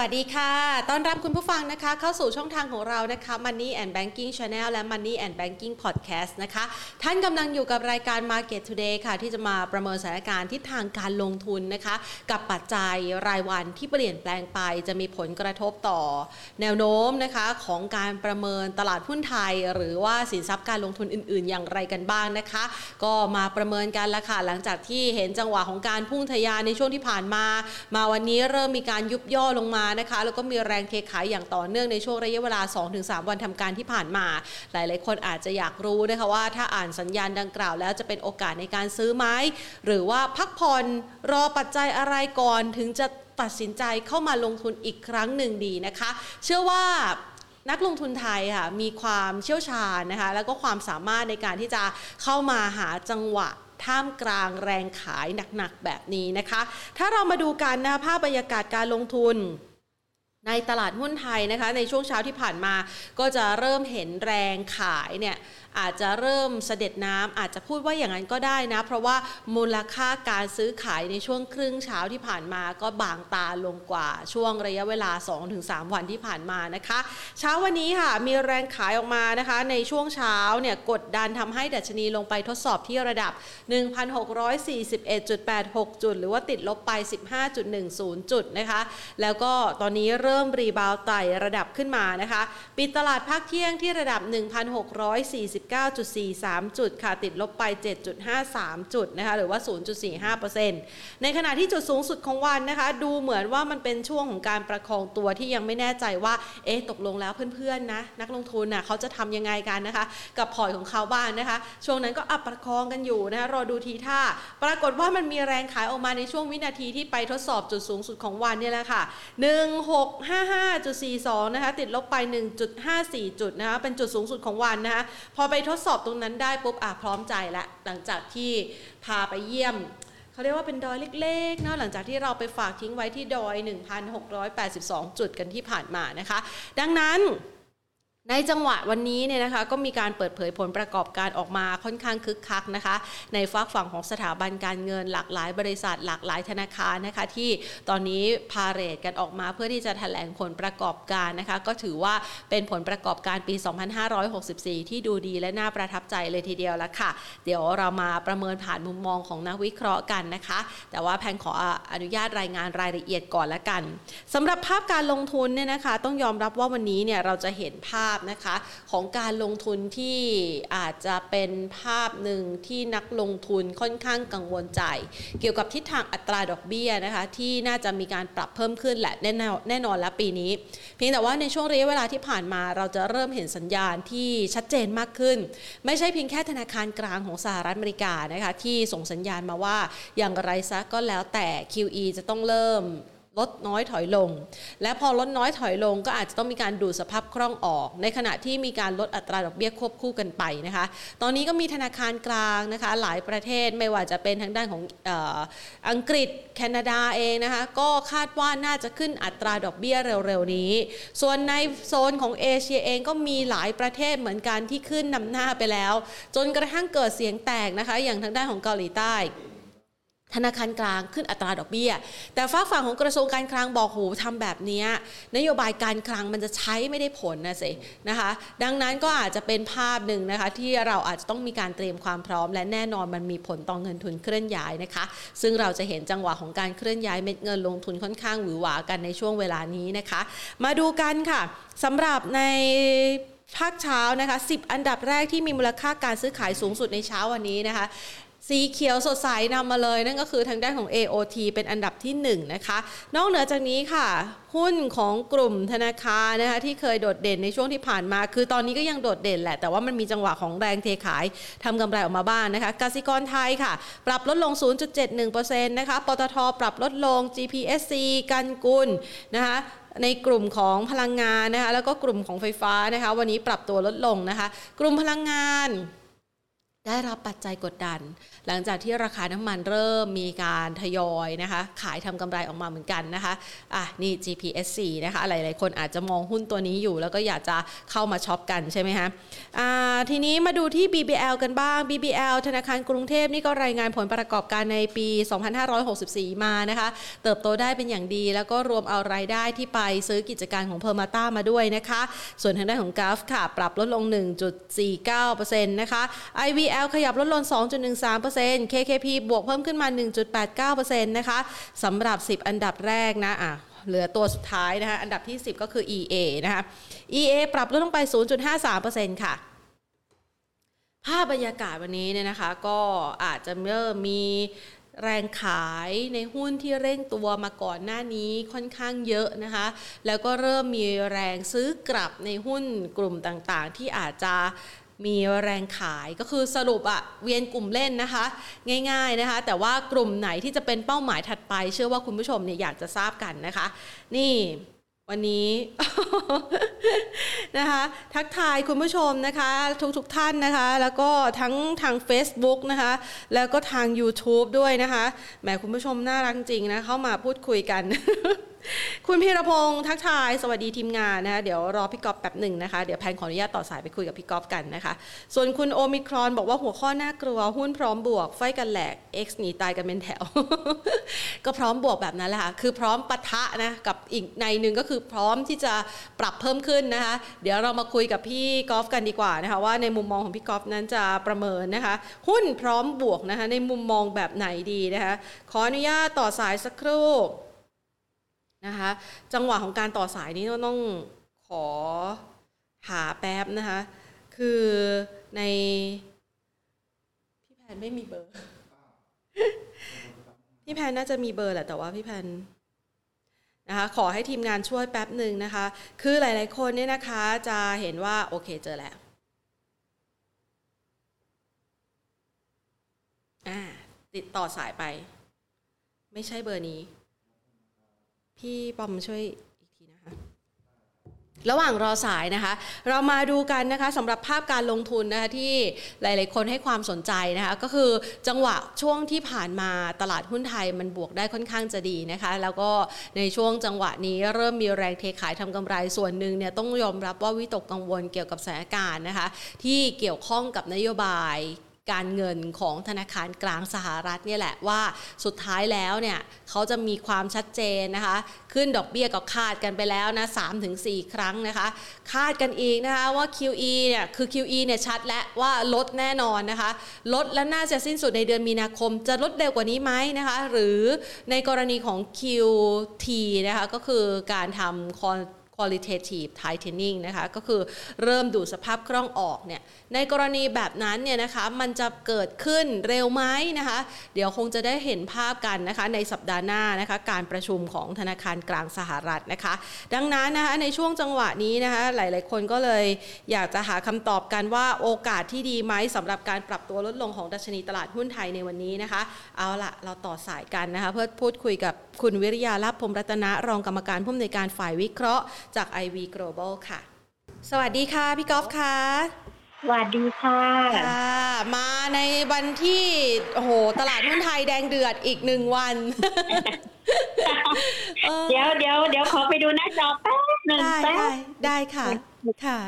วัสดีค่ะ ต้อนรับคุณผู้ฟังนะคะ เข้าสู่ช่องทางของเรานะคะ Money and Banking Channel และ Money and Banking Podcast นะคะ ท่านกำลังอยู่กับรายการ Market Today ค่ะ ที่จะมาประเมินสถานการณ์ทิศทางการลงทุนนะคะ กับปัจจัยรายวันที่เปลี่ยนแปลงไป จะมีผลกระทบต่อ แนวโน้มนะคะของการประเมินตลาดหุ้นไทย หรือว่าสินทรัพย์การลงทุนอื่น ๆ อย่างไรกันบ้างนะคะ ก็มาประเมินกันละค่ะหลังจากที่เห็นจังหวะของการพุ่งทะยานในช่วงที่ผ่านมา มาวันนี้เริ่มมีการยุบย่อลงมานะคะ แล้วก็มีแรงเทขายอย่างต่อเนื่องในช่วงระยะเวลา 2-3 วันทำการที่ผ่านมา หลาย ๆ คนอาจจะอยากรู้นะคะว่าถ้าอ่านสัญญาณดังกล่าว แล้วจะเป็นโอกาสในการซื้อไหมหรือว่าพักผ่อนรอปัจจัยอะไรก่อนถึงจะตัดสินใจเข้ามาลงทุนอีกครั้งหนึ่งดีนะคะ เชื่อว่านักลงทุนไทยค่ะมีความเชี่ยวชาญนะคะแล้วก็ความสามารถในการที่จะเข้ามาหาจังหวะท่ามกลางแรงขายหนักๆแบบนี้นะคะ ถ้าเรามาดูกันนะภาพบรรยากาศการลงทุน ในตลาดหุ้นไทยนะคะในช่วงเช้าที่ผ่านมาก็จะเริ่มเห็นแรงขายเนี่ย อาจจะเริ่มเสด็จน้ำอาจจะพูดว่าอย่างนั้นก็ได้นะ เพราะว่ามูลค่าการซื้อขายในช่วงครึ่งเช้าที่ผ่านมาก็บางตาลงกว่าช่วงระยะเวลา 2-3 วันที่ผ่านมานะคะ เช้าวันนี้ค่ะมีแรงขายออกมานะคะ ในช่วงเช้าเนี่ยกดดันทำให้ดัชนีลงไปทดสอบที่ระดับ 1,641.86 จุด หรือว่าติดลบไป 15.10 จุดนะคะ แล้วก็ตอนนี้เริ่มรีบาวไต่ระดับขึ้นมานะคะ ปิดตลาดภาคเที่ยงที่ระดับ 1,640 19.43 จุดค่ะติดลบไป 7.53 จุดนะคะหรือว่า 0.45%ในขณะที่จุดสูงสุดของวันนะคะ ดูเหมือนว่ามันเป็นช่วงของการประคองตัวที่ยังไม่แน่ใจว่าเอ๊ะตกลงแล้วเพื่อนๆนะนักลงทุนนะ่ะเขาจะทำยังไงกันนะคะ กับพอร์ตของเขาบ้านนะคะ ช่วงนั้นก็อับประคองกันอยู่นะคะรอดูทีท่า ปรากฏว่ามันมีแรงขายออกมาในช่วงวินาทีที่ไปทดสอบจุดสูงสุดของวันนี่แหละค่ะ 1655.42 นะคะติดลบไป 1.54 จุดนะคะเป็นจุดสูงสุดของวันนะคะพอไปทดสอบตรงนั้นได้ปุ๊บอะพร้อมใจละหลังจากที่พาไปเยี่ยมเขาเรียกว่าเป็นดอยเล็กๆเนาะหลังจากที่เราไปฝากทิ้งไว้ที่ดอย 1,682 จุดกันที่ผ่านมานะคะ ดังนั้น ในจังหวะวันนี้เนี่ยนะคะก็มีการเปิดเผยผลประกอบการออกมาค่อนข้างคึกคักนะคะ ในฝักฝั่งของสถาบันการเงินหลากหลายบริษัทหลากหลายธนาคารนะคะ ที่ตอนนี้พาเรตกันออกมาเพื่อที่จะแถลงผลประกอบการนะคะ ก็ถือว่าเป็นผลประกอบการปี 2564 ที่ดูดีและน่าประทับใจเลยทีเดียวละค่ะ เดี๋ยวเรามาประเมินผ่านมุมมองของนักวิเคราะห์กันนะคะ แต่ว่าแพงขออนุญาตรายงานรายละเอียดก่อนละกันสำหรับภาพการลงทุนเนี่ยนะคะ ต้องยอมรับว่าวันนี้เนี่ยเราจะเห็นภาพนะคะของการลงทุนที่อาจจะเป็นภาพหนึ่งที่นักลงทุนค่อนข้างกังวลใจ เกี่ยวกับทิศทางอัตราดอกเบี้ยนะคะที่น่าจะมีการปรับเพิ่มขึ้นแหละแน่นอนแน่นอนแล้วปีนี้ เพียงแต่ว่าในช่วงระยะเวลาที่ผ่านมาเราจะเริ่มเห็นสัญญาณที่ชัดเจนมากขึ้น ไม่ใช่เพียงแค่ธนาคารกลางของสหรัฐอเมริกานะคะที่ส่งสัญญาณมาว่าอย่างไรซะก็แล้วแต่ QE จะต้องเริ่ม ลดน้อยถอยลง และพอลดน้อยถอยลง ก็อาจจะต้องมีการดูดสภาพคล่องออก ในขณะที่มีการลดอัตราดอกเบี้ยควบคู่กันไปนะคะ ตอนนี้ก็มีธนาคารกลางนะคะหลายประเทศไม่ว่าจะเป็นทางด้านของออังกฤษแคนาดาเองนะคะก็คาดว่าน่าจะขึ้นอัตราดอกเบี้ยเร็วๆนี้ ส่วนในโซนของเอเชียเองก็มีหลายประเทศเหมือนกันที่ขึ้นนำหน้าไปแล้ว จนกระทั่งเกิดเสียงแตกนะคะ อย่างทางด้านของเกาหลีใต้ ธนาคารกลางขึ้นอัตราดอกเบี้ย แต่ฝากฝั่งของกระทรวงการคลังบอกโหทำแบบนี้นโยบายการคลังมันจะใช้ไม่ได้ผลนะสินะคะ ดังนั้นก็อาจจะเป็นภาพหนึ่งนะคะ ที่เราอาจจะต้องมีการเตรียมความพร้อม และแน่นอนมันมีผลต่อเงินทุนเคลื่อนย้ายนะคะ ซึ่งเราจะเห็นจังหวะของการเคลื่อนย้ายเม็ดเงินลงทุนค่อนข้างหวือหวากันในช่วงเวลานี้นะคะ มาดูกันค่ะสำหรับในภาคเช้านะคะ 10 อันดับแรกที่มีมูลค่าการซื้อขายสูงสุดในเช้าวันนี้นะคะ สีเขียวสดใสนำมาเลย นั่นก็คือทางด้านของ AOT เป็นอันดับที่1นะคะ นอกเหนือจากนี้ค่ะ หุ้นของกลุ่มธนาคารนะคะที่เคยโดดเด่นในช่วงที่ผ่านมา คือตอนนี้ก็ยังโดดเด่นแหละ แต่ว่ามันมีจังหวะของแรงเทขายทำกำไรออกมาบ้างนนะคะกสิกรไทยค่ะ ปรับลดลง 0.71%นะคะปตทปรับลดลง GPSC กันกุลนะคะในกลุ่มของพลังงานนะคะแล้วก็กลุ่มของไฟฟ้านะคะ วันนี้ปรับตัวลดลงนะคะ กลุ่มพลังงาน ได้รับปัจจัยกดดัน หลังจากที่ราคาน้ำมันเริ่มมีการทยอยนะคะ ขายทำกำไรออกมาเหมือนกันนะคะอะนี่ GPSC นะคะหลายๆคนอาจจะมองหุ้นตัวนี้อยู่ แล้วก็อยากจะเข้ามาช็อปกันใช่ไหมคะอ่าทีนี้มาดูที่ BBL กันบ้าง BBL ธนาคารกรุงเทพนี่ก็รายงานผลประกอบการในปี 2564 มานะคะ เติบโตได้เป็นอย่างดี แล้วก็รวมเอารายได้ที่ไปซื้อกิจการของเพอร์มาต้ามาด้วยนะคะ ส่วนทางด้านของกราฟค่ะ ปรับลดลง 1.49%นะคะ IVL ขยับลดลง 2.13% KKP บวกเพิ่มขึ้นมา 1.89%นะคะสำหรับ 10 อันดับแรกนะอะเหลือตัวสุดท้ายนะคะอันดับที่ 10 ก็คือ EA นะคะ EA ปรับลดลงไป 0.53%ค่ะ ภาพบรรยากาศวันนี้เนี่ยนะคะ ก็อาจจะเริ่มมีแรงขายในหุ้นที่เร่งตัวมาก่อนหน้านี้ค่อนข้างเยอะนะคะ แล้วก็เริ่มมีแรงซื้อกลับในหุ้นกลุ่มต่างๆ ที่อาจจะ มีแรงขายก็คือสรุปอะเวียนกลุ่มเล่นนะคะ ง่ายๆนะคะ แต่ว่ากลุ่มไหนที่จะเป็นเป้าหมายถัดไป เชื่อว่าคุณผู้ชมเนี่ยอยากจะทราบกันนะคะ นี่วันนี้นะคะ ทักทายคุณผู้ชมนะคะ ทุกๆทท่านนะคะ แล้วก็ทั้งทาง Facebook นะคะ แล้วก็ทาง YouTube ด้วยนะคะแหมคุณผู้ชมน่ารักจริงนะ เข้ามาพูดคุยกัน คุณพีรพงศ์ทักทาย สวัสดีทีมงานนะคะเดี๋ยวรอพี่ก๊อฟแป๊บหนึ่งนะคะ เดี๋ยวแพนขออนุญาตต่อสายไปคุยกับพี่ก๊อฟกันนะคะ ส่วนคุณโอมิครอนบอกว่าหัวข้อน่ากลัว หุ้นพร้อมบวก ไฟกันแหลก X หนีตายกันเป็นแถว ก็พร้อมบวกแบบนั้นแหละค่ะ คือพร้อมปะทะนะกับอีกในหนึ่งก็คือพร้อมที่จะปรับเพิ่มขึ้นนะคะ เดี๋ยวเรามาคุยกับพี่กอฟกันดีกว่านะคะว่าในมุมมองของพี่กอฟนั้นจะประเมินนะคะ หุ้นพร้อมบวกนะคะในมุมมองแบบไหนดีนะคะขออนุญาตต่อสายสักครู่ นะคะ จังหวะของการต่อสายนี้ต้องขอหาแป๊บนะคะ คือในพี่แพนไม่มีเบอร์ พี่แพนน่าจะมีเบอร์แหละแต่ว่าพี่แพนนะคะขอให้ทีมงานช่วยแป๊บหนึ่งนะคะ คือหลาย ๆ คนเนี่ยนะคะจะเห็นว่าโอเคเจอแล้วอ่าติดต่อสายไป ไม่ใช่เบอร์นี้ พี่ปอมช่วยอีกทีนะคะ ระหว่างรอสายนะคะ เรามาดูกันนะคะสำหรับภาพการลงทุนนะคะที่หลาย ๆ คนให้ความสนใจนะคะก็คือจังหวะช่วงที่ผ่านมาตลาดหุ้นไทยมันบวกได้ค่อนข้างจะดีนะคะ แล้วก็ในช่วงจังหวะนี้เริ่มมีแรงเทขายทำกำไรส่วนหนึ่งเนี่ยต้องยอมรับว่าวิตกกังวลเกี่ยวกับสถานการณ์นะคะที่เกี่ยวข้องกับนโยบาย การเงินของธนาคารกลางสหรัฐเนี่ยแหละว่าสุดท้ายแล้วเนี่ยเขาจะมีความชัดเจนนะคะ ขึ้นดอกเบี้ยก็คาดกันไปแล้วนะ3-4ครั้งนะคะ คาดกันอีกนะคะว่า QE เนี่ยคือ QE เนี่ยชัดและว่าลดแน่นอนนะคะ ลดและน่าจะสิ้นสุดในเดือนมีนาคม จะลดเร็วกว่านี้ไหมนะคะ หรือในกรณีของ QT นะคะก็คือการทำ qualitative tightening นะคะก็คือเริ่มดูสภาพคล่องออกเนี่ยในกรณีแบบนั้นเนี่ยนะคะมันจะเกิดขึ้นเร็วไหมนะคะ เดี๋ยวคงจะได้เห็นภาพกันนะคะในสัปดาห์หน้านะคะการประชุมของธนาคารกลางสหรัฐนะคะ ดังนั้นนะคะในช่วงจังหวะนี้นะคะหลายๆคนก็เลยอยากจะหาคำตอบกันว่าโอกาสที่ดีไหมสำหรับการปรับตัวลดลงของดัชนีตลาดหุ้นไทยในวันนี้นะคะ เอาละเราต่อสายกันนะคะเพื่อพูดคุยกับคุณวิริยาลาภพรมรัตนะรองกรรมการผู้อำนวยการฝ่ายวิเคราะห์จาก IV Global ค่ะ สวัสดีค่ะ พี่กอล์ฟค่ะสวัสดีค่ะค่ะ มาในวันที่โอ้โหตลาดหุ้นไทยแดงเดือดอีกหนึ่งวันเออเดี๋ยวเดี๋ยวเดี๋ยวขอไปดูหน้าจอแป๊บหนึ่งได้แป๊ได้บได้ค่ะ ค่ะ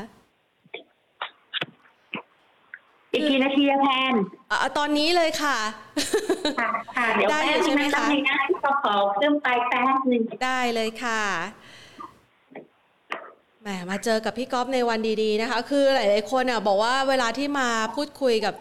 อีกกี่นาทีอะแพนอะตอนนี้เลยค่ะ ค่ะค่ะเดี๋ยวได้แป๊บใช่นึงไหมนะคะแป๊บนึงนะก็ขอเครื่องไปแป๊บหนึ่งได้เลยค่ะ แหมมาเจอกับพี่ก๊อฟในวันดีๆนะคะ คือหลาย ๆ คนอะบอกว่าเวลาที่มาพูดคุยกับ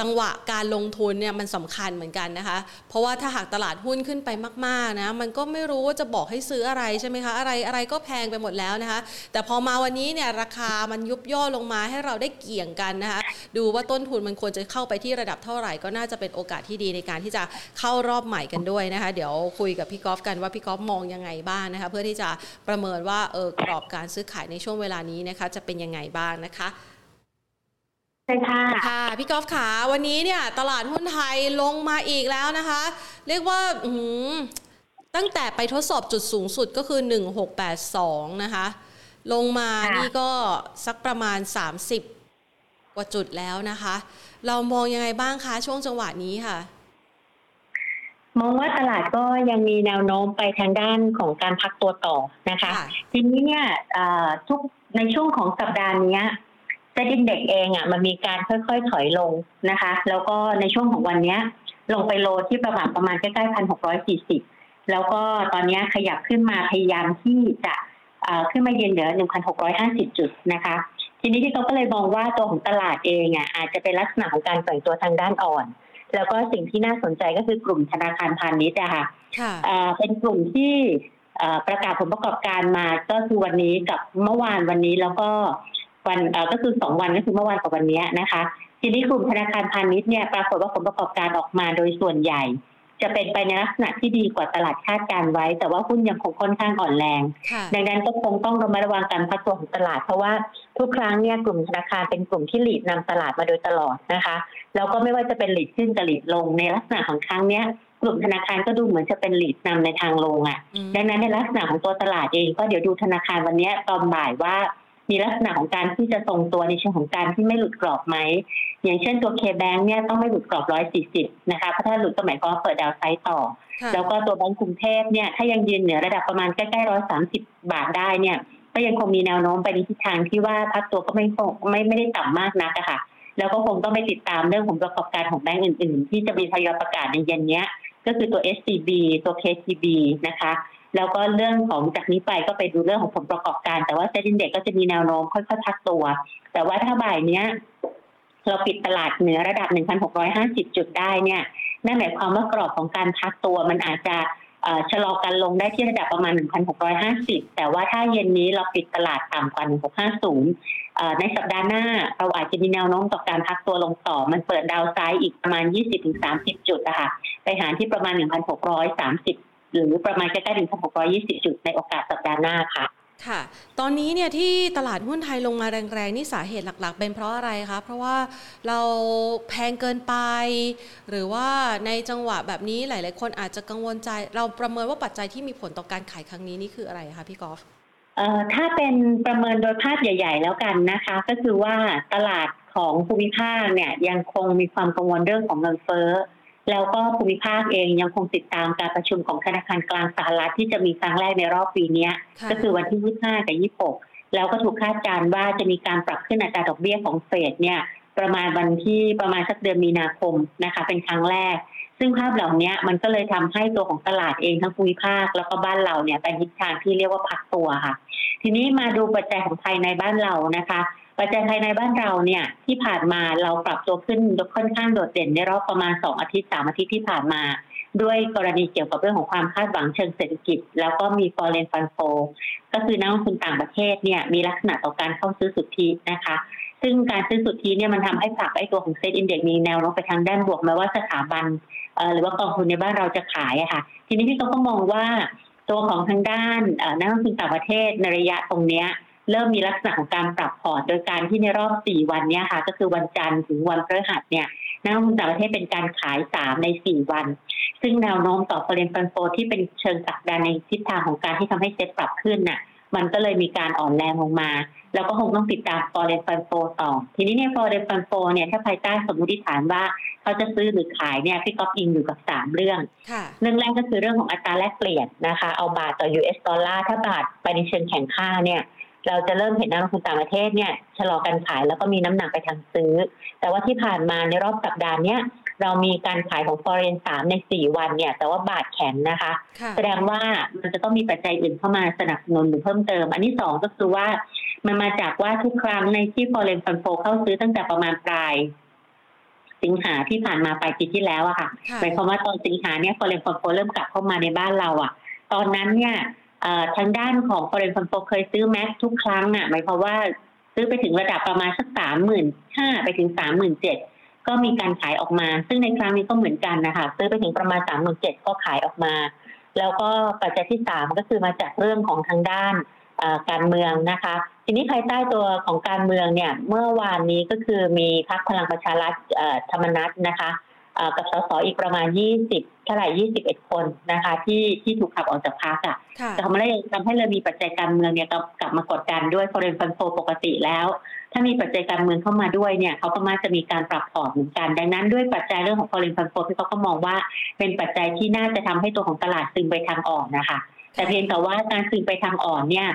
จังหวะการลงทุนเนี่ยมันสำคัญเหมือนกันนะคะ เพราะว่าถ้าหากตลาดหุ้นขึ้นไปมากๆนะมันก็ไม่รู้ว่าจะบอกให้ซื้ออะไรใช่ไหมคะอะไรอะไรก็แพงไปหมดแล้วนะคะ แต่พอมาวันนี้เนี่ยราคามันยุบย่อลงมาให้เราได้เกี่ยงกันนะคะ ดูว่าต้นทุนมันควรจะเข้าไปที่ระดับเท่าไหร่ ก็น่าจะเป็นโอกาสที่ดีในการที่จะเข้ารอบใหม่กันด้วยนะคะ เดี๋ยวคุยกับพี่กอล์ฟกันว่าพี่กอล์ฟมองยังไงบ้างนะคะ เพื่อที่จะประเมินว่าเออกรอบการซื้อขายในช่วงเวลานี้นะคะจะเป็นยังไงบ้างนะคะ ใช่ค่ะค่ะ พี่กอล์ฟขาวันนี้เนี่ย ตลาดหุ้นไทยลงมาอีกแล้วนะคะ เรียกว่าอื้อหือตั้งแต่ไปทดสอบจุดสูงสุดก็คือ 1682 นะคะ ลงมาค่ะนี่ก็สักประมาณ 30 กว่าจุดแล้วนะคะ เรามองยังไงบ้างคะ ช่วงจังหวะนี้ค่ะ มองว่าตลาดก็ยังมีแนวโน้มไปทางด้านของการพักตัวต่อนะคะค่ะทีนี้เนี่ยเอ่อทุกในช่วงของสัปดาห์เนี้ย เซ็นดินเด็กเองอะมันมีการค่อยๆถอยลงนะคะ แล้วก็ในช่วงของวันเนี้ยลงไปโลที่ประมาณประมาณใกล้ๆพันหกร้อยสี่สิบแล้วก็ตอนเนี้ยขยับขึ้นมาพยายามที่จะเอ่อขึ้นมาเย็นเหนือหนึ่งพันหกร้อยห้าสิบจุดนะคะ ทีนี้ที่เขาก็เลยมองว่าตัวของตลาดเองอะอาจจะเป็นลักษณะของการแกว่งตัวทางด้านอ่อน แล้วก็สิ่งที่น่าสนใจก็คือกลุ่มธนาคารพาณิชย์อะค่ะค่ะเอ่อเป็นกลุ่มที่เอ่อประกาศผลประกอบการมาก็คือวันนี้กับเมื่อวานวันนี้แล้วก็ วันเอ่อก็คือสองวันก็คือเมื่อวานกับวันนี้นะคะ ทีนี้กลุ่มธนาคารพาณิชย์เนี่ยปรากฏว่าผลประกอบการออกมาโดยส่วนใหญ่ จะเป็นไปในลักษณะที่ดีกว่าตลาดคาดการไว้ แต่ว่าหุ้นยังคงค่อนข้างอ่อนแรงค่ะดังนั้นก็คงต้องระมัดระวังการพักตัวของตลาด เพราะว่าทุกครั้งเนี่ยกลุ่มธนาคารเป็นกลุ่มที่หลีดนำตลาดมาโดยตลอดนะคะแล้วก็ไม่ว่าจะเป็นหลีดขึ้นกับหลีดลงในลักษณะของครั้งเนี้ยกลุ่มธนาคารก็ดูเหมือนจะเป็นหลีดนำในทางลงอะอืมดังนั้นในลักษณะของตัวตลาดเองก็เดี๋ยวดูธนาคารวันเนี้ยตอนบ่ายว่า มีลักษณะของการที่จะทรงตัวในเชิงของการที่ไม่หลุดกรอบไหม อย่างเช่นตัวเคแบงเนี่ยต้องไม่หลุดกรอบ 140 นะคะ เพราะถ้าหลุดก็หมายความว่าเปิดดาวไซด์ต่อค่ะแล้วก็ตัวแบงก์กรุงเทพเนี่ยถ้ายังยืนเหนือระดับประมาณใกล้ๆร้อยสามสิบาทได้เนี่ยก็ยังคงมีแนวโน้มไปในทิศทางที่ว่าพักตัวก็ไม่คงไม่ไม่ได้ต่ำมากนักอะค่ะ แล้วก็คงต้องไปติดตามเรื่องของประกอบการของแบงก์อื่น ๆ ที่จะมีทยอยประกาศในเย็นเนี้ยก็คือตัว SCB ตัว KCB นะคะ แล้วก็เรื่องของจากนี้ไปก็ไปดูเรื่องของผลประกอบการ แต่ว่าเซ็นดินเด็กก็จะมีแนวโน้มค่อยๆพักตัว แต่ว่าถ้าบ่ายเนี้ยเราปิดตลาดเหนือระดับ 1,650 จุดได้เนี่ยนั่นหมายความว่ากรอบของการพักตัวมันอาจจะชะลอการลงได้ที่ระดับประมาณ 1,650 แต่ว่าถ้าเย็นนี้เราปิดตลาดต่ำกว่า 1,650เอ่อในสัปดาห์หน้าเราอาจจะมีแนวโน้มต่อการพักตัวลงต่อ มันเปิดดาวไซด์อีกประมาณ 20-30 จุดอะคะไปหาที่ประมาณ 1,630 หรือประมาณใกล้ๆ1,620 จุดในโอกาสสัปดาห์หน้าค่ะ ค่ะ ตอนนี้เนี่ยที่ตลาดหุ้นไทยลงมาแรงๆ นี่สาเหตุหลักๆ เป็นเพราะอะไรคะ เพราะว่าเราแพงเกินไป หรือว่าในจังหวะแบบนี้หลาย ๆ คนอาจจะกังวลใจ เราประเมินว่าปัจจัยที่มีผลต่อการขายครั้งนี้นี่คืออะไรคะพี่กอล์ฟเอ่อถ้าเป็นประเมินโดยภาพใหญ่ ๆ แล้วกันนะคะ ก็คือว่าตลาดของภูมิภาคเนี่ยยังคงมีความกังวลเรื่องของเงินเฟ้อ แล้วก็ภูมิภาคเองยังคงติดตามการประชุมของธนาคารกลางสหรัฐที่จะมีครั้งแรกในรอบปีเนี้ยค่ะก็คือวันที่ 25 กับ 26 แล้วก็ถูกคาดการณ์ว่าจะมีการปรับขึ้นอัตราดอกเบี้ยของเฟดเนี่ยประมาณวันที่ประมาณสักเดือนมีนาคมนะคะเป็นครั้งแรก ซึ่งภาพเหล่านี้มันก็เลยทำให้ตัวของตลาดเองทั้งภูมิภาค แล้วก็บ้านเราเนี่ยเป็นทิศทางที่เรียกว่าพักตัวค่ะ ทีนี้มาดูปัจจัยของภายในบ้านเรานะคะ ปัจจัยภายในบ้านเราเนี่ยที่ผ่านมาเราปรับตัวขึ้นค่อนข้างโดดเด่นในรอบประมาณ2องอาทิตย์3อาทิตย์ที่ผ่านมา ด้วยกรณีเกี่ยวกับเรื่องของความคาดหวังเชิงเศรษฐกิจ แล้วก็มี foreign fund flow ก็คือนักลงทุนต่างประเทศเนี่ยมีลักษณะต่อการเข้าซื้อสุทธินะคะ ซึ่งการซื้อสุทธิเนี่ยมันทำให้ผลักไอ้ตัวของเซ็ตอินเด็กมีแนวโน้มไปทางด้านบวกแม้ว่าสถาบันเอ่อหรือว่ากองทุนในบ้านเราจะขายอะค่ะ ทีนี้พี่ก็ก็มองว่าตัวของทางด้านนักลงทุนต่างประเทศในระยะตรงเนี้ย เริ่มมีลักษณะของการปรับพอร์ตโดยการที่ในรอบ 4 วันเนี้ยค่ะ ก็คือวันจันทร์ถึงวันพฤหัสเนี่ยนักลงทุนต่างประเทศเป็นการขาย 3 ใน 4 วัน ซึ่งแนวโน้มต่อ foreign fund flow ที่เป็นเชิงผลักดันในทิศทางของการที่ทำให้เซ็ตปรับขึ้นน่ะมันก็เลยมีการอ่อนแรงลงมา แล้วก็คงต้องติดตาม foreign fund flow ต่อ ทีนี้เนี่ย foreign fund flow เนี่ยถ้าภายใต้สมมติฐานว่าเขาจะซื้อหรือขายเนี่ยพี่ก๊อฟอิงอยู่กับ 3 เรื่องค่ะเรื่องแรกก็คือเรื่องของอัตราแลกเปลี่ยนนะคะ เอาบาทต่อ US ดอลลาร์ถ้าบาทไปในเชิงแข่งค่าเนี่ย เราจะเริ่มเห็นนักลงทุนต่างประเทศเนี่ยชะลอการขายแล้วก็มีน้ำหนักไปทางซื้อ แต่ว่าที่ผ่านมาในรอบสัปดาห์เนี้ยเรามีการขายของ foreign 3ใน4วันเนี่ย แต่ว่าบาทแข็งนะคะค่ะแสดงว่ามันจะต้องมีปัจจัยอื่นเข้ามาสนับสนุนหรือเพิ่มเติม อันที่สองก็คือว่า มันมาจากว่าทุกครั้งในที่ foreign fund flow เข้าซื้อตั้งแต่ประมาณปลายสิงหาที่ผ่านมาปลายปีที่แล้วอะค่ะค่ะหมายความว่าตอนสิงหาเนี่ย foreign fund flow เริ่มกลับเข้ามาในบ้านเราอะตอนนั้นเนี่ยเอ่อ ทางด้านของ foreign fund flow เคยซื้อแม็กทุกครั้งอะหมายความว่าซื้อไปถึงระดับประมาณสักสามหมื่นห้าไปถึงสามหมื่นเจ็ดก็มีการขายออกมา ซึ่งในครั้งนี้ก็เหมือนกันนะคะซื้อไปถึงประมาณสามหมื่นเจ็ดก็ขายออกมา แล้วก็ปัจจัยที่สามก็คือมาจากเรื่องของทางด้านการเมืองนะคะ ทีนี้ภายใต้ตัวของการเมืองเนี่ย เมื่อวานนี้ก็คือมีพรรคพลังประชารัฐธรรมนัฐนะคะ กับสสอีกประมาณ 20เท่าไหร่21 คนนะคะ ที่ที่ถูกขับออกจากพรรคอะค่ะแต่ทำให้ทำให้เลยมีปัจจัยการเมืองเนี่ยกลับกลับมากดดันด้วย foreign fund flow ปกติแล้ว ถ้ามีปัจจัยการเมืองเข้ามาด้วยเนี่ยเขาก็มักจะมีการปรับพอร์ตเหมือนกัน ดังนั้นด้วยปัจจัยเรื่องของ foreign fund flow ที่เขาก็มองว่าเป็นปัจจัยที่น่าจะทำให้ตัวของตลาดซึมไปทางอ่อนนะคะ แต่เพียงแต่ว่าการซึมไปทางอ่อนเนี่ย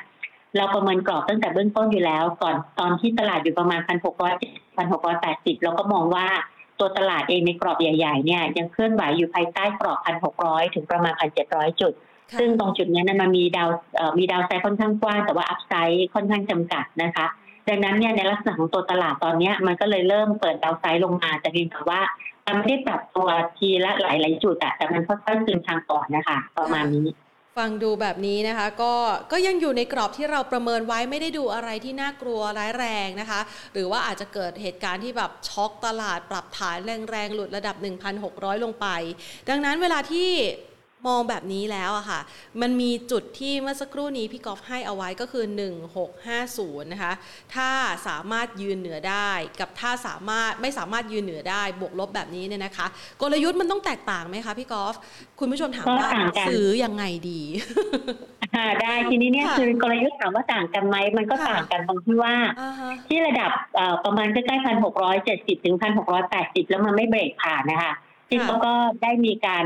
เราประเมินกรอบตั้งแต่เบื้องต้นอยู่แล้ว ก่อนตอนที่ตลาดอยู่ประมาณพันหกร้อยพันหกร้อยแปดสิบเราก็มองว่า ตัวตลาดเองในกรอบใหญ่ๆเนี่ยยังเคลื่อนไหวอยู่ภายใต้กรอบพันหกร้อยถึงประมาณพันเจ็ดร้อยจุด ซึ่งตรงจุดนี้นั้นมันมีดาวมีดาวไซด์ค่อนข้างกว้างแต่ว่าอัพไซด์ค่อนข้างจำกัดนะคะ ดังนั้นเนี่ยในลักษณะของตัวตลาดตอนนี้มันก็เลยเริ่มเปิดดาวไซด์ลงมาแต่เพียงแต่ว่ามันไม่ได้ปรับตัวทีละหลายๆจุดแต่มันค่อยๆซึมทางก่อนนะคะ ประมาณนี้ ฟังดูแบบนี้นะคะก็ก็ยังอยู่ในกรอบที่เราประเมินไว้ไม่ได้ดูอะไรที่น่ากลัวร้ายแรงนะคะ หรือว่าอาจจะเกิดเหตุการณ์ที่แบบช็อกตลาดปรับฐานแรงๆหลุดระดับ 1,600 ลงไป ดังนั้นเวลาที่ มองแบบนี้แล้วอะค่ะ มันมีจุดที่เมื่อสักครู่นี้พี่กอฟให้เอาไว้ก็คือ 1650 นะคะ ถ้าสามารถยืนเหนือได้กับถ้าสามารถไม่สามารถยืนเหนือได้บวกลบแบบนี้เนี่ยนะคะ กลยุทธ์มันต้องแตกต่างไหมคะพี่กอฟคุณผู้ชมถามว่าซื้อยังไงดีได้ทีนี้เนี่ยคือกลยุทธ์ถามว่าต่างกันไหมมันก็ต่างกันตรงที่ว่า ที่ระดับประมาณใกล้ๆพันหกร้อยเจ็ดสิบถึงพันหกร้อยแปดสิบแล้วมันไม่เบรกผ่านนะคะที่เขาก็ได้มีการ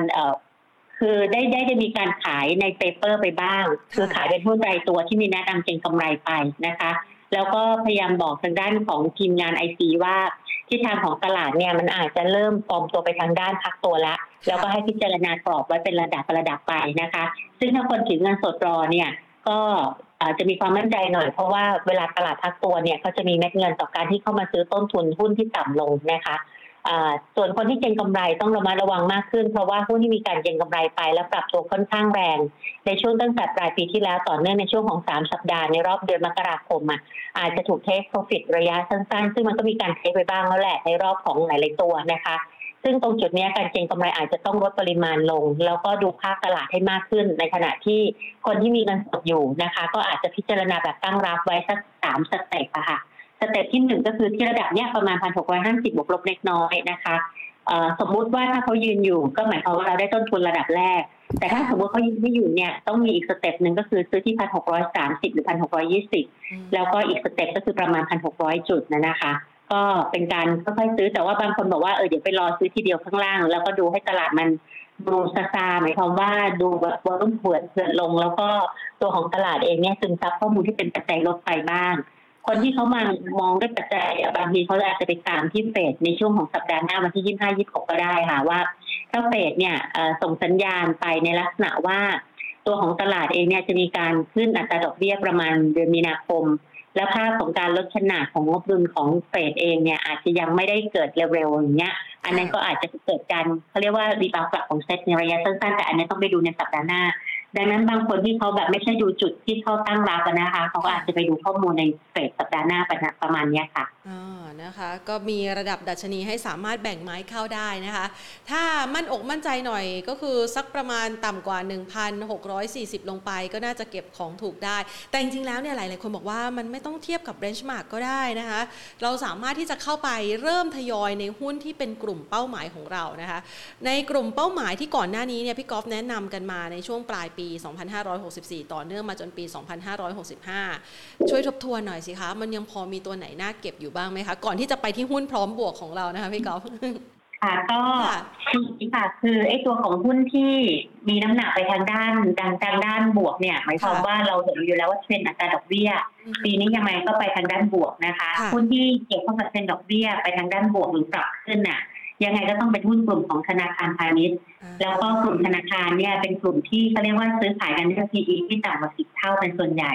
คือได้ได้ได้มีการขายในเปเปอร์ไปบ้าง คือขายเป็นหุ้นรายตัวที่มีแนะนำเก็งกำไรไปนะคะ แล้วก็พยายามบอกทางด้านของทีมงานไอซีว่าทิศทางของตลาดเนี่ยมันอาจจะเริ่มฟอร์มตัวไปทางด้านพักตัวละ แล้วก็ให้พิจารณากรอบไว้เป็นระดับระดับไปนะคะ ซึ่งถ้าคนถือเงินสดรอเนี่ยก็อาจจะมีความมั่นใจหน่อยเพราะว่าเวลาตลาดพักตัวเนี่ยก็จะมีเม็ดเงินต่อการที่เข้ามาซื้อต้นทุนหุ้นที่ต่ำลงนะคะ ส่วนคนที่เก็งกำไรต้องระมัดระวังมากขึ้น เพราะว่าหุ้นที่มีการเก็งกำไรไปแล้วปรับตัวค่อนข้างแรง ในช่วงตั้งแต่ปลายปีที่แล้วต่อเนื่องในช่วงของ 3 สัปดาห์ในรอบเดือนมกราคมอะอาจจะถูกเทคโปรฟิตระยะสั้นๆ ซึ่งมันก็มีการเทคไปบ้างแล้วแหละในรอบของหลายๆตัวนะคะ ซึ่งตรงจุดนี้การเก็งกำไรอาจจะต้องลดปริมาณลง แล้วก็ดูภาพตลาดให้มากขึ้น ในขณะที่คนที่มีเงินสดอยู่นะคะ ก็อาจจะพิจารณาแบบตั้งรับไว้สักสาม step อะค่ะ step ที่หนึ่งก็คือที่ระดับเนี้ยประมาณพันหกร้อยห้าสิบบวกลบเล็กน้อยนะคะสมมุติว่าถ้าเขายืนอยู่ก็หมายความว่าเราได้ต้นทุนระดับแรก แต่ถ้าสมมติเขายืนไม่อยู่เนี่ยต้องมีอีก step หนึ่งก็คือซื้อที่พันหกร้อยสามสิบหรือพันหกร้อยี่สิบแล้วก็อีก step ก็คือประมาณพันหกร้อยจุดนะนะคะ ก็เป็นการค่อยๆซื้อแต่ว่าบางคนบอกว่าเออเดี๋ยวไปรอซื้อทีเดียวข้างล่าง แล้วก็ดูให้ตลาดมันดูซาซาหมายความว่าดูแบบวอลุ่มเผื่อเผื่อลง แล้วก็ตัวของตลาดเองเนี่ยซึมซับข้อมูลที่เป็นปัจจัยลดไปบ้าง คนที่เขามามองด้วยปัจจัยบางทีเขาอาจจะไปตามที่เฟดในช่วงของสัปดาห์หน้าวันที่ยี่ห้ายี่หกก็ได้ค่ะว่าถ้าเฟดเนี่ยส่งสัญญาณไปในลักษณะว่า ตัวของตลาดเองเนี่ยจะมีการขึ้นอัตราดอกเบี้ยประมาณเดือนมีนาคม และภาพของการลดขนาดของงบดุลของเฟดเองเนี่ยอาจจะยังไม่ได้เกิดเร็วๆอย่างเงี้ย อันนั้นก็อาจจะเกิดการเขาเรียกว่ารีบาวกลับของเซตในระยะสั้นๆแต่อันนี้ต้องไปดูในสัปดาห์หน้า ดังนั้นบางคนที่เขาแบบไม่ใช่ดูจุดที่เขาตั้งรับนะคะเขาก็อาจจะไปดูข้อมูลในเฟสสัปดาห์หน้าประมาณนี้ค่ะอ๋อนะคะ ก็มีระดับดัชนีให้สามารถแบ่งไม้เข้าได้นะคะ ถ้ามั่นอกมั่นใจหน่อยก็คือสักประมาณต่ำกว่า 1,640 ลงไปก็น่าจะเก็บของถูกได้ แต่จริงๆแล้วเนี่ยหลายๆคนบอกว่ามันไม่ต้องเทียบกับเบนช์มาร์กก็ได้นะคะ เราสามารถที่จะเข้าไปเริ่มทยอยในหุ้นที่เป็นกลุ่มเป้าหมายของเรานะคะ ในกลุ่มเป้าหมายที่ก่อนหน้านี้เนี่ยพี่กอล์ฟแนะนำกันมาในช่วงปลายปี2564 ต่อเนื่องมาจนปี 2565 ช่วยทบทวนหน่อยสิคะ มันยังพอมีตัวไหนน่าเก็บอยู่บ้างไหมคะ ก่อนที่จะไปที่หุ้นพร้อมบวกของเรานะคะพี่กอล์ฟค่ะก็ค่ะคือไอ้ตัวของหุ้นที่มีน้ำหนักไปทางด้านทางทางด้านบวกเนี่ยหมายความว่าเราเห็นอยู่แล้วว่าเทรนด์อัตราดอกเบี้ย ปีนี้ยังไงก็ไปทางด้านบวกนะคะหุ้นที่เกี่ยวข้องกับเทรนด์ดอกเบี้ยไปทางด้านบวกหรือปรับขึ้นน่ะ ยังไงก็ต้องเป็นหุ้นกลุ่มของธนาคารพาณิชย์ แล้วก็กลุ่มธนาคารเนี่ยเป็นกลุ่มที่เขาเรียกว่าซื้อขายกันด้วย PE ที่ต่ำกว่าสิบเท่าเป็นส่วนใหญ่